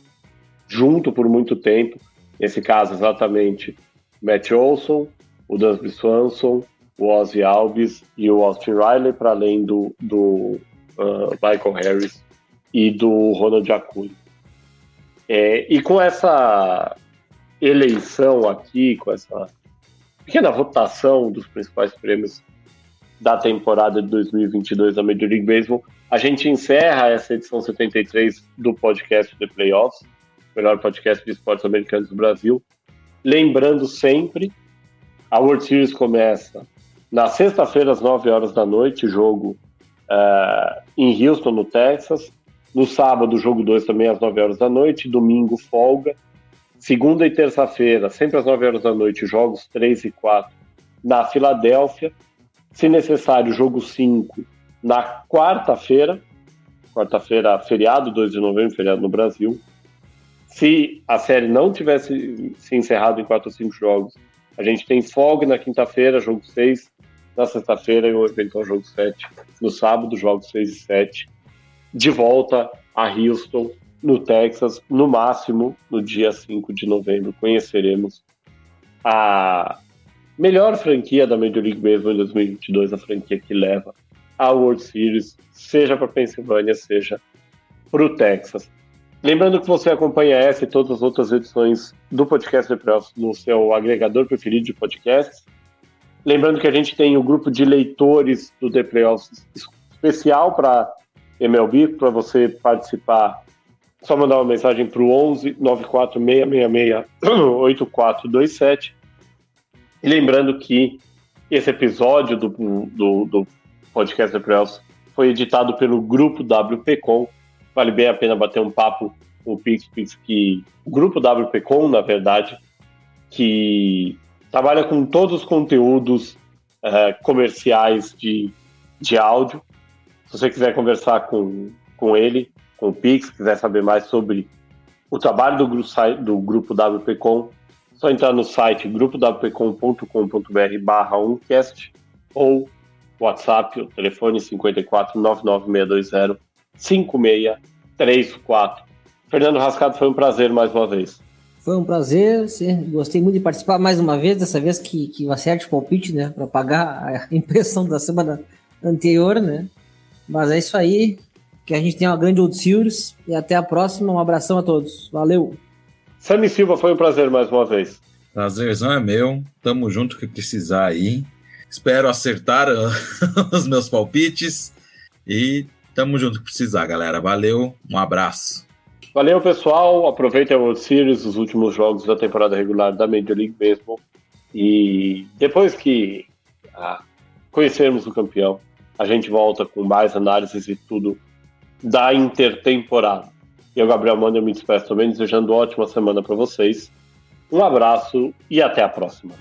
junto por muito tempo. Nesse caso, exatamente, Matt Olson, o Dansby Swanson, o Ozzy Alves e o Austin Riley, para além do, do uh, Michael Harris e do Ronald Acuna. É, e com essa eleição aqui, com essa pequena votação dos principais prêmios da temporada de 2022 da Major League Baseball. A gente encerra essa edição 73 do podcast The Playoffs, melhor podcast de esportes americanos do Brasil. Lembrando sempre, a World Series começa na sexta-feira às 9 horas da noite, jogo uh, em Houston, no Texas. No sábado, jogo 2 também às 9 horas da noite. Domingo, folga. Segunda e terça-feira, sempre às 9 horas da noite, jogos 3 e 4 na Filadélfia. Se necessário, jogo 5 na quarta-feira. Quarta-feira, feriado, 2 de novembro, feriado no Brasil. Se a série não tivesse se encerrado em 4 ou 5 jogos, a gente tem folga na quinta-feira, jogo 6, na sexta-feira o eventual jogo 7. No sábado, jogos 6 e 7. De volta a Houston, no Texas, no máximo no dia 5 de novembro, conheceremos a melhor franquia da Major League Baseball em 2022, a franquia que leva a World Series, seja para Pensilvânia, seja para o Texas. Lembrando que você acompanha essa e todas as outras edições do podcast The Playoffs no seu agregador preferido de podcasts. Lembrando que a gente tem o grupo de leitores do The Playoffs especial para MLB, para você participar. Só mandar uma mensagem para o 11 94666 8427. E lembrando que esse episódio do, do, do podcast The Playoffs foi editado pelo grupo WPcom vale bem a pena bater um papo com o Pix, Pix que o grupo WPcom, na verdade, que trabalha com todos os conteúdos uh, comerciais de, de áudio. Se você quiser conversar com, com ele, com o Pix, quiser saber mais sobre o trabalho do, grupo, do grupo WPcom, só entrar no site grupowpcom.com.br barra umcast ou WhatsApp, o telefone 54 99620 5634. Fernando Rascado, foi um prazer mais uma vez. Foi um prazer, gostei muito de participar mais uma vez, dessa vez que, que eu acerte o palpite, né, para pagar a impressão da semana anterior, né. Mas é isso aí, que a gente tenha uma grande Old Series e até a próxima. Um abração a todos. Valeu. Sammy Silva, foi um prazer mais uma vez. Prazerzão é meu. Tamo junto que precisar aí. Espero acertar os meus palpites e Tamo junto que precisar, galera. Valeu, um abraço. Valeu, pessoal. Aproveitem a World Series, os últimos jogos da temporada regular da Major League Baseball. E depois que ah, conhecermos o campeão, a gente volta com mais análises e tudo da intertemporada. E o Gabriel Manda eu me despeço também, desejando ótima semana para vocês. Um abraço e até a próxima.